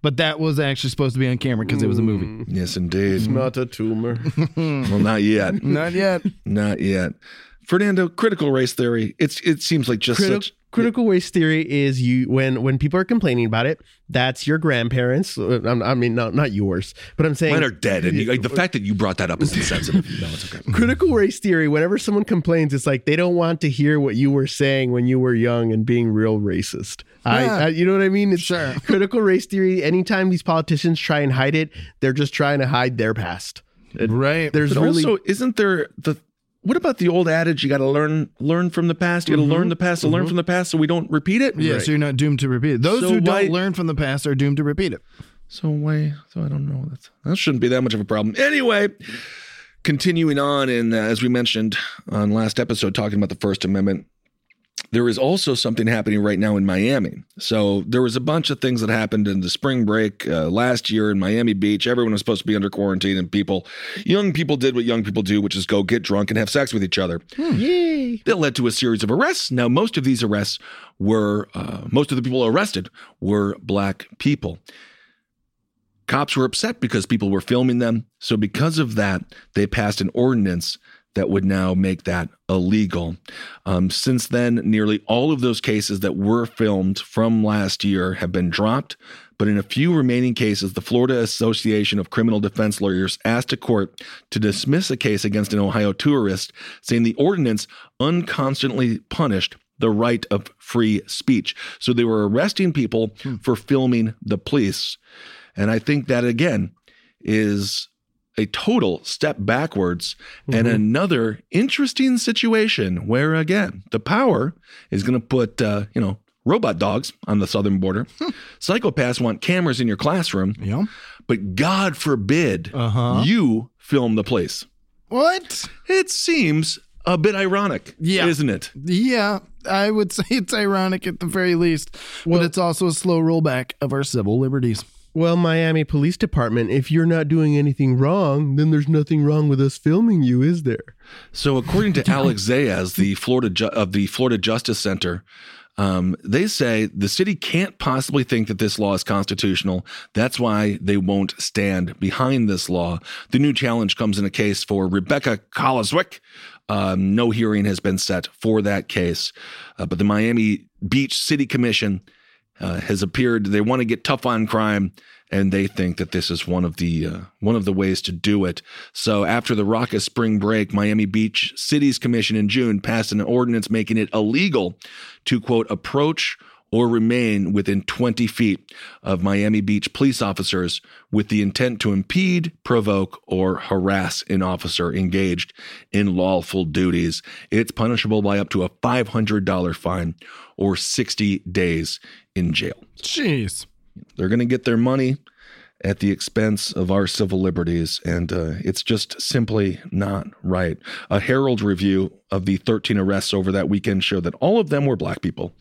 but that was actually supposed to be on camera because it was a movie. Mm. Yes, indeed. It's not a tumor. (laughs) Well, not yet. Not yet. not yet. Fernando, critical race theory. It's it seems like just Criti- such critical race theory is you when when people are complaining about it. That's your grandparents. uh, I'm- I mean, not not yours, but I'm saying mine are dead. And you, like, the fact that you brought that up is insensitive. No, it's okay. critical race theory. Whenever someone complains, it's like they don't want to hear what you were saying when you were young and being real racist. I, Yeah. I, you know what I mean? It's Sure. (laughs) critical race theory. Anytime these politicians try and hide it, they're just trying to hide their past. It- Right. There's But really also, isn't there the what about the old adage? You got to learn learn from the past. You got to learn the past to learn from the past, so we don't repeat it. Yeah, so you're not doomed to repeat it. Those So who why- don't learn from the past are doomed to repeat it. So why? So I don't know. That's, that shouldn't be that much of a problem. Anyway, continuing on, and uh, as we mentioned on last episode, talking about the First Amendment, there is also something happening right now in Miami. So there was a bunch of things that happened in the spring break uh, last year in Miami Beach. Everyone was supposed to be under quarantine, and people, young people, did what young people do, which is go get drunk and have sex with each other. Yay. That led to a series of arrests. Now, most of these arrests were, uh, most of the people arrested were black people. Cops were upset because people were filming them. So, because of that, they passed an ordinance that would now make that illegal. Um, since then, nearly all of those cases that were filmed from last year have been dropped. But in a few remaining cases, the Florida Association of Criminal Defense Lawyers asked a court to dismiss a case against an Ohio tourist, saying the ordinance unconstantly punished the right of free speech. So they were arresting people for filming the police. And I think that, again, is a total step backwards and another interesting situation where, again, the power is going to put, uh, you know, robot dogs on the southern border. Psychopaths want cameras in your classroom, Yeah. but God forbid Uh-huh. you film the place. What? It seems a bit ironic, Yeah. isn't it? Yeah, I would (laughs) say it's ironic at the very least, but it's also a slow rollback of our civil liberties. Well, Miami Police Department, if you're not doing anything wrong, then there's nothing wrong with us filming you, is there? So, according to (laughs) Alex Zayas, the Florida Ju- of the Florida Justice Center, um, they say the city can't possibly think that this law is constitutional. That's why they won't stand behind this law. The new challenge comes in a case for Rebecca Koloswick. Um, no hearing has been set for that case, uh, but the Miami Beach City Commission uh, has appeared. They want to get tough on crime, and they think that this is one of the uh, one of the ways to do it. So after the raucous spring break, Miami Beach City's Commission in June passed an ordinance making it illegal to quote approach or remain within 20 feet of Miami Beach police officers with the intent to impede, provoke, or harass an officer engaged in lawful duties. It's punishable by up to a $500 fine or 60 days in jail. Jeez. They're going to get their money at the expense of our civil liberties, and uh, it's just simply not right. A Herald review of the 13 arrests over that weekend showed that all of them were black people,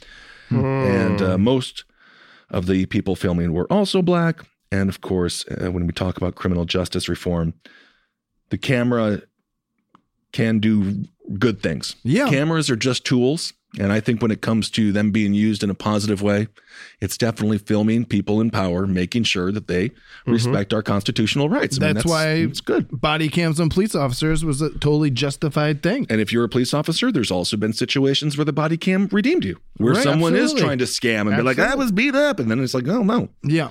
and uh, most of the people filming were also black. And of course, uh, when we talk about criminal justice reform, the camera can do good things. Yeah. Cameras are just tools. And I think when it comes to them being used in a positive way, it's definitely filming people in power, making sure that they mm-hmm. respect our constitutional rights. I mean, That's why it's good. Body cams on police officers was a totally justified thing. And if you're a police officer, there's also been situations where the body cam redeemed you, where Right, someone is trying to scam and be like, I was beat up. And then it's like, oh, no, Yeah.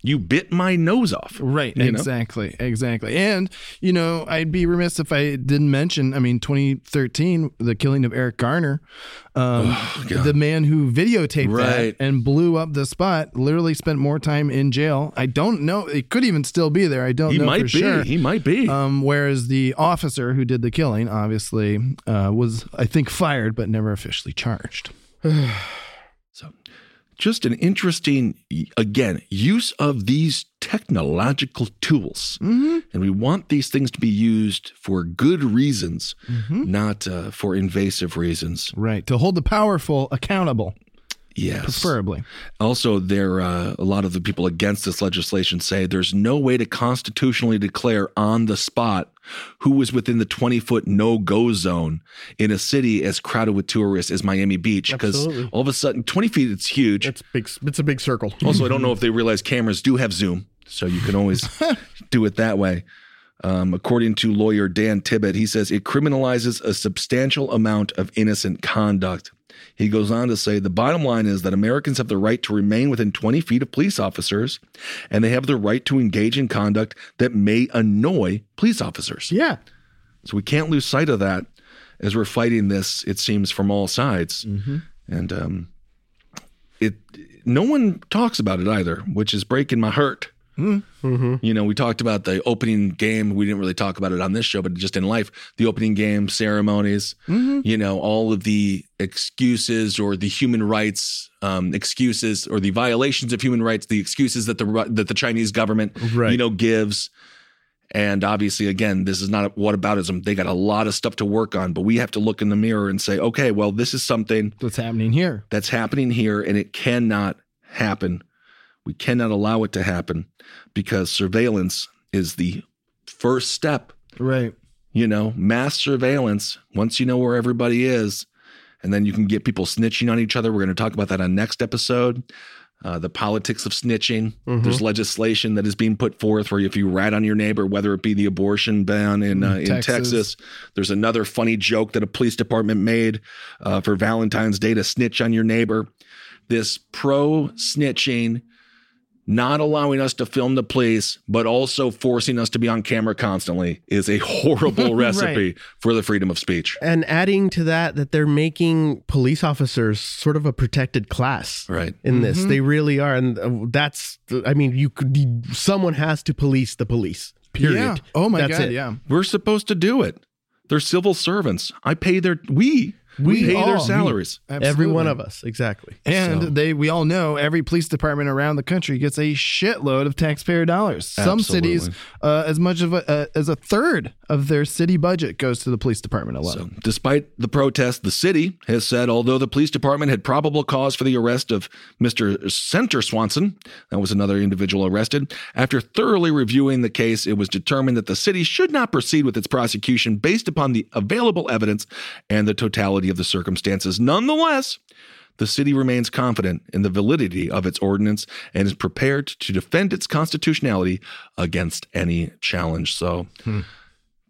You bit my nose off. Right, You know? exactly, exactly. And you know, I'd be remiss if I didn't mention. I mean, 2013, the killing of Eric Garner, um, the man who videotaped Oh, Right. that and blew up the spot, literally spent more time in jail. I don't know; it could even still be there. I don't He know might for be. sure. He might be. Um, whereas the officer who did the killing, obviously, uh, was I think fired but never officially charged. (sighs) (sighs) (sighs) Just an interesting, again, use of these technological tools. Mm-hmm. And we want these things to be used for good reasons, Mm-hmm. not uh, for invasive reasons. Right to hold the powerful accountable, Yes. preferably. Also, there uh, a lot of the people against this legislation say there's no way to constitutionally declare on the spot who was within the 20 foot no go zone in a city as crowded with tourists as Miami Beach because all of a sudden 20 feet it's huge. It's big. It's a big circle. (laughs) Also, I don't know if they realize cameras do have zoom, so you can always (laughs) do it that way. Um, according to lawyer Dan Tibbet, he says it criminalizes a substantial amount of innocent conduct. He goes on to say the bottom line is that Americans have the right to remain within 20 feet of police officers, and they have the right to engage in conduct that may annoy police officers. Yeah. So we can't lose sight of that as we're fighting this, it seems, from all sides. Mm-hmm. And um, it no one talks about it either, which is breaking my heart. Mm-hmm. You know, we talked about the opening game. We didn't really talk about it on this show, but just in life, the opening game ceremonies, Mm-hmm. you know, all of the excuses or the human rights um, excuses or the violations of human rights, the excuses that the that the Chinese government, Right. you know, gives. And obviously, again, this is not a whataboutism. They got a lot of stuff to work on, but we have to look in the mirror and say, okay, well, this is something that's happening here? that's happening here and it cannot happen. We cannot allow it to happen because surveillance is the first step. Right. You know, mass surveillance, once you know where everybody is, and then you can get people snitching on each other. We're going to talk about that on next episode. Uh, the politics of snitching. There's legislation that is being put forth where if you rat on your neighbor, whether it be the abortion ban in uh, in Texas. Texas, there's another funny joke that a police department made uh, for Valentine's Day to snitch on your neighbor. This pro snitching, not allowing us to film the police, but also forcing us to be on camera constantly is a (laughs) horrible recipe for the freedom of speech. And adding to that, that they're making police officers sort of a protected class. Right. In this, they really are, and uh, that's. I mean, you could. You, someone has to police the police. Period. Yeah. Oh my That's god. it. Yeah. We're supposed to do it. They're civil servants. I pay their we we, pay all, their me. salaries. Every one of us, exactly. And So- they, we all know every police department around the country gets a shitload of taxpayer dollars. Some Absolutely. cities, uh, as much of a, uh, as a third of their city budget goes to the police department alone. So, despite the protest, the city has said although the police department had probable cause for the arrest of Mr. Center Swanson, that was another individual arrested, after thoroughly reviewing the case, it was determined that the city should not proceed with its prosecution based upon the available evidence and the totality of the circumstances. Nonetheless, the city remains confident in the validity of its ordinance and is prepared to defend its constitutionality against any challenge. So, hmm.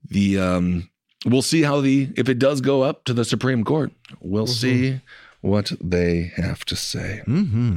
the um, we'll see how the if it does go up to the Supreme Court, we'll mm-hmm. see what they have to say. Mm-hmm.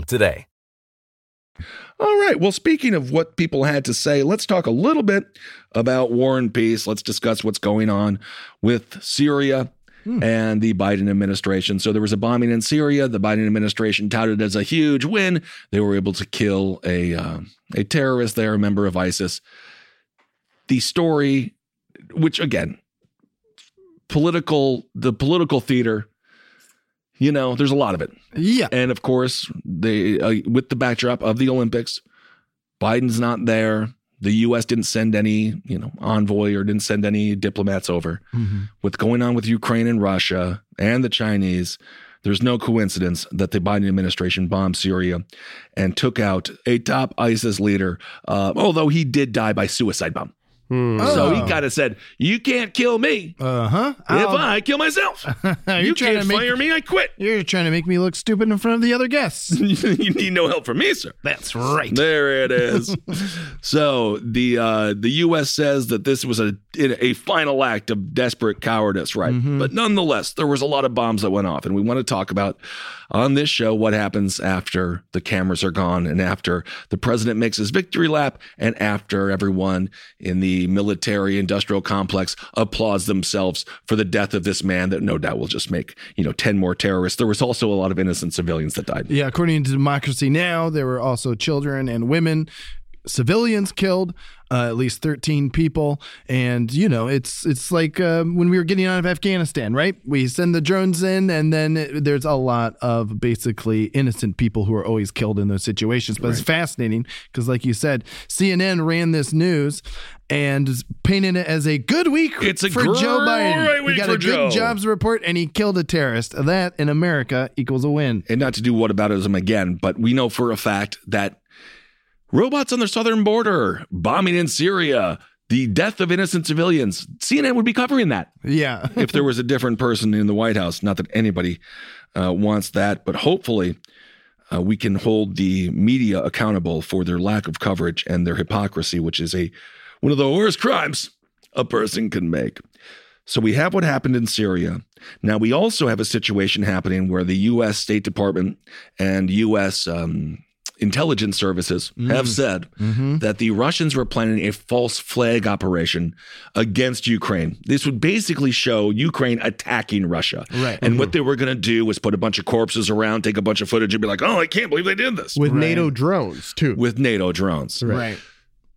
today. All right. Well, speaking of what people had to say, let's talk a little bit about war and peace. Let's discuss what's going on with Syria. And the Biden administration. So there was a bombing in Syria. The Biden administration touted as a huge win. They were able to kill a uh, a terrorist there, a member of ISIS. The story, which again, political, the political theater. You know, there's a lot of it. yeah. And of course, they uh, with the backdrop of the Olympics, Biden's not there. The U.S. didn't send any, you know, envoy or didn't send any diplomats over. What's going on with Ukraine and Russia and the Chinese? There's no coincidence that the Biden administration bombed Syria and took out a top ISIS leader, uh, although he did die by suicide bomb. So he kind of said, "You can't kill me Uh huh. if I kill myself. (laughs) you can't make- fire me. I quit. You're trying to make me look stupid in front of the other guests. (laughs) you need no help from me, sir." That's right. There it is. (laughs) so the uh, the U.S. says that this was a a final act of desperate cowardice, right? But nonetheless, there was a lot of bombs that went off, and we want to talk about on this show what happens after the cameras are gone, and after the president makes his victory lap, and after everyone in the military industrial complex applauds themselves for the death of this man that no doubt will just make you know ten more terrorists. There was also a lot of innocent civilians that died. Yeah, according to Democracy Now, there were also children and women, civilians killed, uh, at least 13 people. And, you know, it's it's like uh, when we were getting out of Afghanistan, right? We send the drones in, and then it, there's a lot of basically innocent people who are always killed in those situations. But it's fascinating because, like you said, CNN ran this news and painted it as a good week It's a for Joe Biden. great he got a good Joe. jobs report and he killed a terrorist. That in America equals a win. and not to do what about whataboutism again, but we know for a fact that robots on the southern border, bombing in Syria, the death of innocent civilians, CNN would be covering that Yeah. (laughs) if there was a different person in the White House. Not that anybody uh, wants that, but hopefully uh, we can hold the media accountable for their lack of coverage and their hypocrisy, which is a one of the worst crimes a person can make. So we have what happened in Syria. Now we also have a situation happening where the U.S. State Department and U.S. Um, intelligence services mm-hmm. have said mm-hmm. that the Russians were planning a false flag operation against Ukraine. This would basically show Ukraine attacking Russia. Right. And what mm-hmm. they were going to do was put a bunch of corpses around, take a bunch of footage, and be like, oh, I can't believe they did this with NATO drones too. with NATO drones. Right.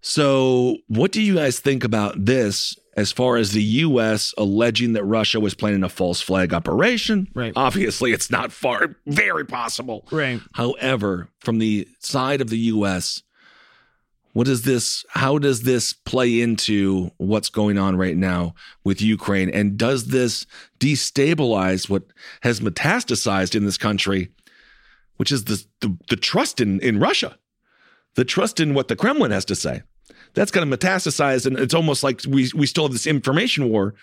So, what do you guys think about this as far as the U.S. alleging that Russia was planning a false flag operation? Right. Obviously, it's not far, very possible. Right. However, from the side of the U.S., what is this? How does this play into what's going on right now with Ukraine? And does this destabilize what has metastasized in this country, which is the the, the trust in, in Russia, the trust in what the Kremlin has to say? That's going to metastasize, and it's almost like we we still have this information war.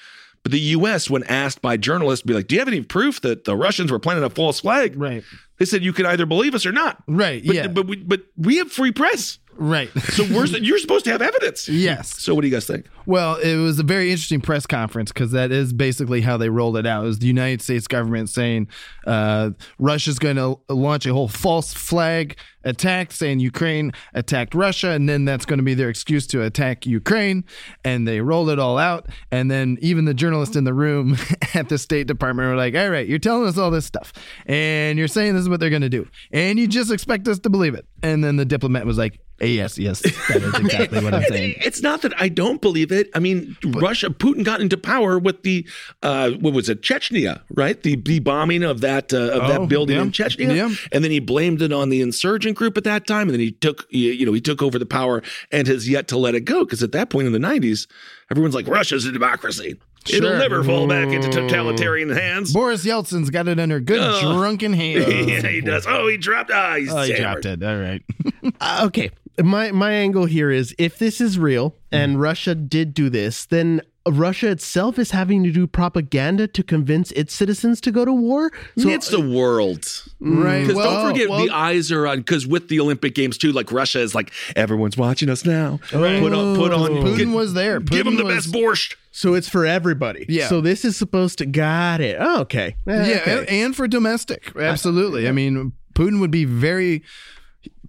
But the U.S., when asked by journalists, be like, "Do you have any proof that the Russians were planning a false flag?" Right. They said you can either believe us or not. Right. But, yeah. but we but we have free press. Right. (laughs) So we're, you're supposed to have evidence. yes. So what do you guys think? Well, it was a very interesting press conference because that is basically how they rolled it out. It was the United States government saying uh, Russia's going to launch a whole false flag attack, saying Ukraine attacked Russia, and then that's going to be their excuse to attack Ukraine. And they rolled it all out. And then even the journalists in the room (laughs) at the State Department were like, "All right, you're telling us all this stuff, and you're saying this is what they're going to do, and you just expect us to believe it." And then the diplomat was like, "Yes, yes, that is exactly what I'm saying." (laughs) It's not that I don't believe it. I mean, Russia, Putin got into power with the uh, what was it, Chechnya, right? The, the bombing of that uh, of Oh, that building yeah. in Chechnya, Yeah. and then he blamed it on the insurgent group at that time, and then he took you know he took over the power and has yet to let it go because at that point in the '90s, everyone's like, Russia's a democracy. It'll never fall back into totalitarian hands. Boris Yeltsin's got it under good drunken (laughs) hands. yeah, he does. Oh, he dropped. Ah, he's Oh, he dropped it. All right. (laughs) Uh, okay. My my angle here is if this is real and Russia did do this, then Russia itself is having to do propaganda to convince its citizens to go to war. So it's the world. Right. Because Well, don't forget, well- the eyes are on. Because with the Olympic Games too, like Russia is like everyone's watching us now. Put on, put on. Putin get- was there. give them the was- best borscht. so it's for everybody. Yeah. So this is supposed to got it. Oh, okay. Eh, Yeah, okay. and for domestic. Absolutely. I mean, Putin would be very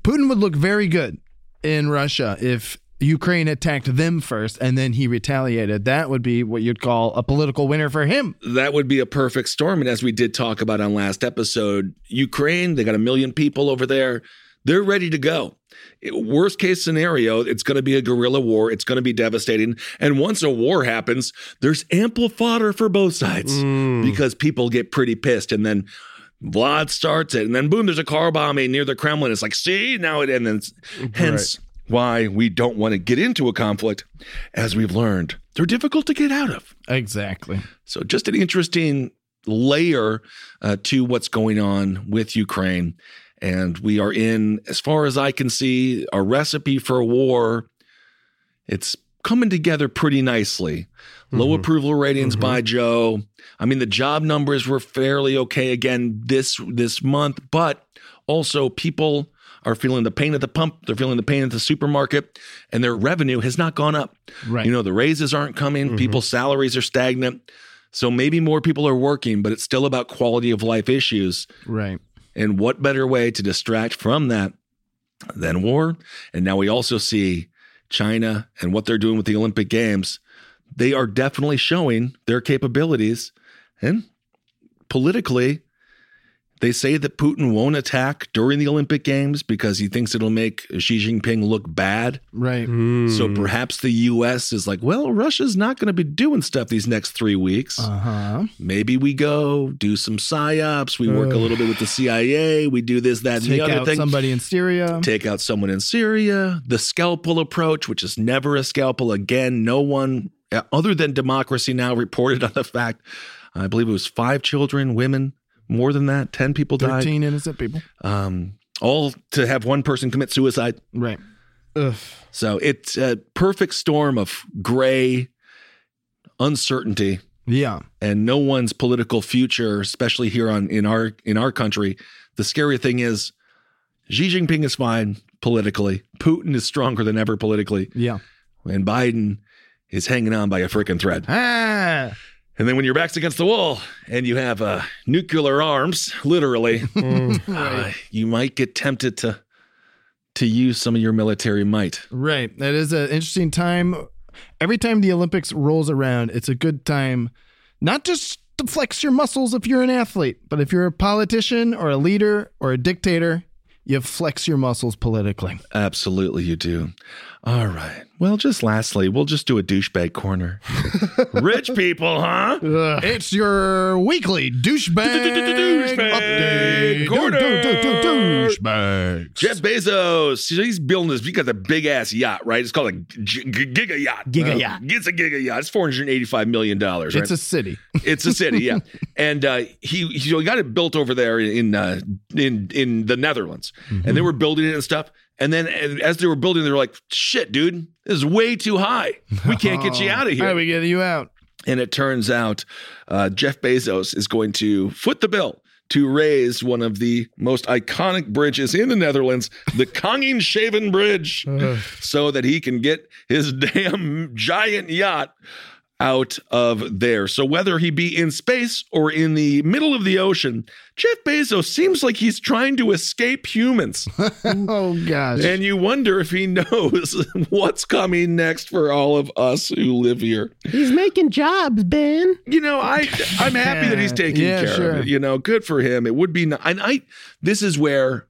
Putin would look very good in Russia if Ukraine attacked them first and then he retaliated. That would be what you'd call a political winner for him. That would be a perfect storm. And as we did talk about on last episode, Ukraine, they got a million people over there. They're ready to go. Worst case scenario, it's going to be a guerrilla war. It's going to be devastating. And once a war happens, there's ample fodder for both sides mm. because people get pretty pissed. And then Vlad starts it. And then boom, there's a car bombing near the Kremlin. It's like, see, now it, and then hence why we don't want to get into a conflict. As we've learned, they're difficult to get out of. Exactly. So, just an interesting layer uh, to what's going on with Ukraine. And we are in, as far as I can see, a recipe for war. It's coming together pretty nicely. Low mm-hmm. approval ratings mm-hmm. by Joe. I mean, the job numbers were fairly okay again this this month, but also people are feeling the pain at the pump. They're feeling the pain at the supermarket, and their revenue has not gone up. Right. You know, the raises aren't coming. Mm-hmm. People's salaries are stagnant. So maybe more people are working, but it's still about quality of life issues. Right. And what better way to distract from that than war? And now we also see China and what they're doing with the Olympic Games. They are definitely showing their capabilities. And politically, they say that Putin won't attack during the Olympic Games because he thinks it'll make Xi Jinping look bad. Right. So perhaps the US is like, well, Russia's not going to be doing stuff these next three weeks. Uh-huh. Maybe we go do some psyops. We work a little bit with the CIA. We do this, that, and the other out thing. somebody in Syria. Take out someone in Syria. The scalpel approach, which is never a scalpel. Again, no one other than democracy now reported on the fact. I believe it was five children, women, more than that, ten people died. 13 innocent people. Um, all to have one person commit suicide. Right. Ugh. So it's a perfect storm of gray uncertainty Yeah. and no one's political future, especially here on in our in our country. The scary thing is Xi Jinping is fine politically. Putin is stronger than ever politically. Yeah. And Biden is hanging on by a freaking thread. Ah. And then when your back's against the wall and you have uh, nuclear arms, literally, (laughs) uh, you might get tempted to to use some of your military might. Right. That is an interesting time. Every time the Olympics rolls around, it's a good time, not just to flex your muscles if you're an athlete, but if you're a politician or a leader or a dictator, you flex your muscles politically. Absolutely, you do. All right. Well, just lastly, we'll just do a douchebag corner. (laughs) Rich people, huh? It's your weekly douchebag update. Corner. Douchebags. Jeff Bezos, he's building this. He got the big ass yacht, right? It's called a g- g- giga yacht. Giga Uh, yacht. It's a giga yacht. It's four hundred eighty-five million dollars. Right? It's a city. It's a city, yeah. (laughs) and uh, he he got it built over there in uh, in in the Netherlands, and they were building it and stuff. And then uh, as they were building, they were like, "Shit, dude, this is way too high. We can't get you (laughs) out of here. How we get you out? And it turns out uh, Jeff Bezos is going to foot the bill to raise one of the most iconic bridges in the Netherlands, the (laughs) Koningshaven Bridge, so that he can get his (laughs) damn giant yacht out of there. So whether he be in space or in the middle of the ocean, Jeff Bezos seems like he's trying to escape humans. (laughs) Oh gosh. and you wonder if he knows (laughs) what's coming next for all of us who live here He's making jobs, Ben. you know, I I'm happy that he's (laughs) taking Yeah, care sure. of it. You know, good for him. It would be, ni- and I. This is where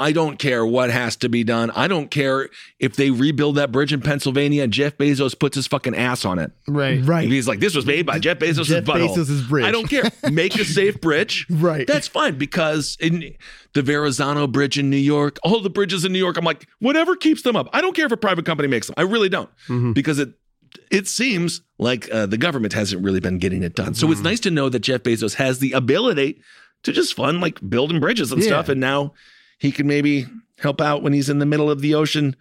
I don't care what has to be done. I don't care if they rebuild that bridge in Pennsylvania and Jeff Bezos puts his fucking ass on it. right. Right. He's like, this was made by Jeff Bezos' Jeff Bezos' Bezos's bridge. I don't care. Make a safe bridge. (laughs) Right. That's fine because in the Verrazano Bridge in New York, all the bridges in New York, I'm like, whatever keeps them up. I don't care if a private company makes them. I really don't Mm-hmm. because it it seems like uh, the government hasn't really been getting it done. So Mm-hmm. it's nice to know that Jeff Bezos has the ability to just fund like building bridges and Yeah. stuff, and now he can maybe help out when he's in the middle of the ocean.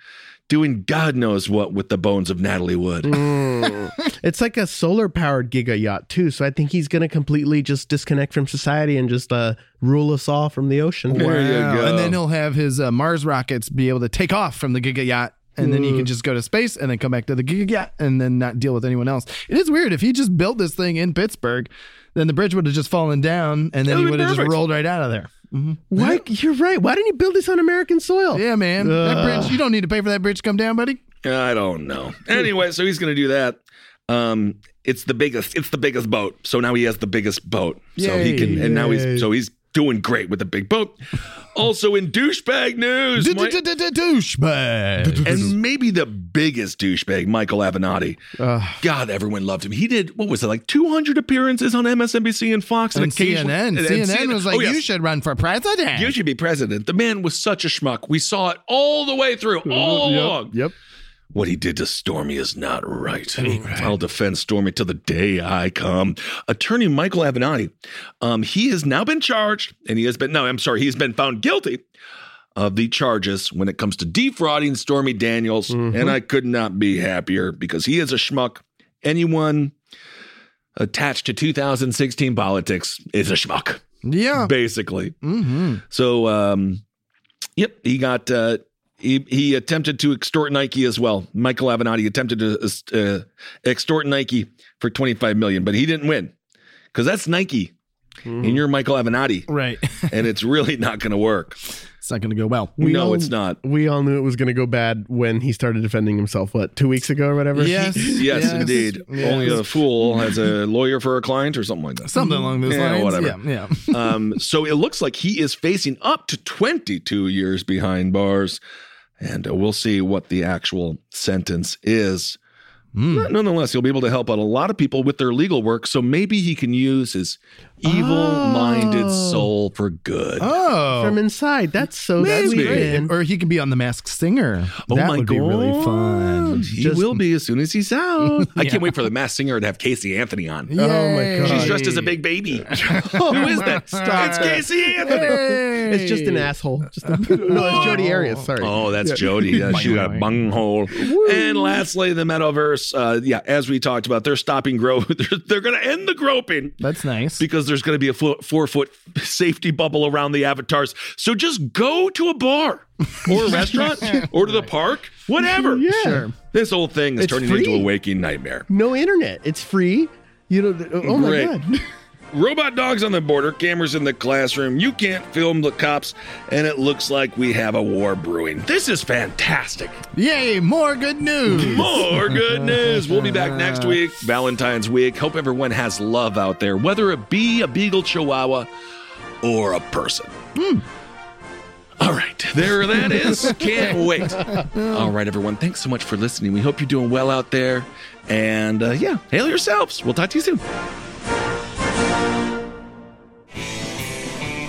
Doing God knows what with the bones of Natalie Wood. (laughs) It's like a solar powered giga yacht too. So I think he's going to completely just disconnect from society and just uh, rule us all from the ocean. There you go. And then he'll have his uh, Mars rockets be able to take off from the Giga Yacht. And then he can just go to space and then come back to the Giga Yacht and then not deal with anyone else. It is weird. If he just built this thing in Pittsburgh, then the bridge would have just fallen down and then he would've would have been just rolled right out of there. Why? You're right. Why didn't you build this on American soil? Yeah, man. that bridge, you don't need to pay for that bridge to come down, buddy. I don't know. Anyway, so he's going to do that. Um, it's the biggest. It's the biggest boat. So now he has the biggest boat. So he can, and now he's so he's doing great with a big boat. Also in douchebag news, Douchebag. and maybe the biggest douchebag, Michael Avenatti. God, everyone loved him. He did what was it like 200 appearances on MSNBC and Fox And CNN. and- CNN was like, Oh, you should run for president. You should be president. The man was such a schmuck. We saw it all the way through, all along. Yep. What he did to Stormy is not right. I'll defend Stormy till the day I come. Attorney Michael Avenatti, um, he has now been charged, and he has been no, I'm sorry, he's been found guilty of the charges when it comes to defrauding Stormy Daniels, and I could not be happier because he is a schmuck. Anyone attached to 2016 politics is a schmuck Yeah. basically. Mm-hmm. So, um, yep, he got uh, he he attempted to extort Nike as well. Michael Avenatti attempted to uh, extort Nike for twenty five million, but he didn't win because that's Nike, and you're Michael Avenatti, Right. (laughs) and it's really not going to work. it's not going to go well. no, all- it's not. We all knew it was going to go bad when he started defending himself. What two weeks ago or whatever? (laughs) Yes. Yes, indeed. Yes. Only a fool has a lawyer for a client or something like that. Something along those Yeah, lines. whatever. Yeah. Yeah. um, so it looks like he is facing up to 22 years behind bars. And uh, we'll see what the actual sentence is. But Nonetheless, he'll be able to help out a lot of people with their legal work. So maybe he can use his evil minded soul for good. Oh. From inside. That's so Maybe. sweet. Great. man. Or he can be on The Masked Singer. Oh that my would be really fun. He Just- will be as soon as he's out. (laughs) I can't wait for the mass singer to have Casey Anthony on. Oh my god. She's dressed as a big baby. (laughs) (laughs) Who is that? Stop it's. Casey Anthony. It's just an asshole. Just a, no, it's Jodi Arias. Sorry. Oh, that's Jodi. Yeah, she got a bunghole. And lastly, the metaverse. Uh, yeah, as we talked about, they're stopping grow. They're, they're going to end the groping That's nice. because there's going to be a fo- four foot (laughs) safety bubble around the avatars. So just go to a bar or a (laughs) restaurant or to the park, whatever. Yeah. Sure. This whole thing is It's turning free. into a waking nightmare. No internet. It's free. You know. Oh my Great. god. (laughs) Robot dogs on the border, cameras in the classroom. You can't film the cops, and it looks like we have a war brewing. This is fantastic. Yay, more good news. More (laughs) good news. We'll be back next week, Valentine's week. Hope everyone has love out there, whether it be a beagle chihuahua or a person. All right, there that is. Can't wait. All right, everyone. Thanks so much for listening. We hope you're doing well out there. And uh, yeah, hail yourselves. We'll talk to you soon.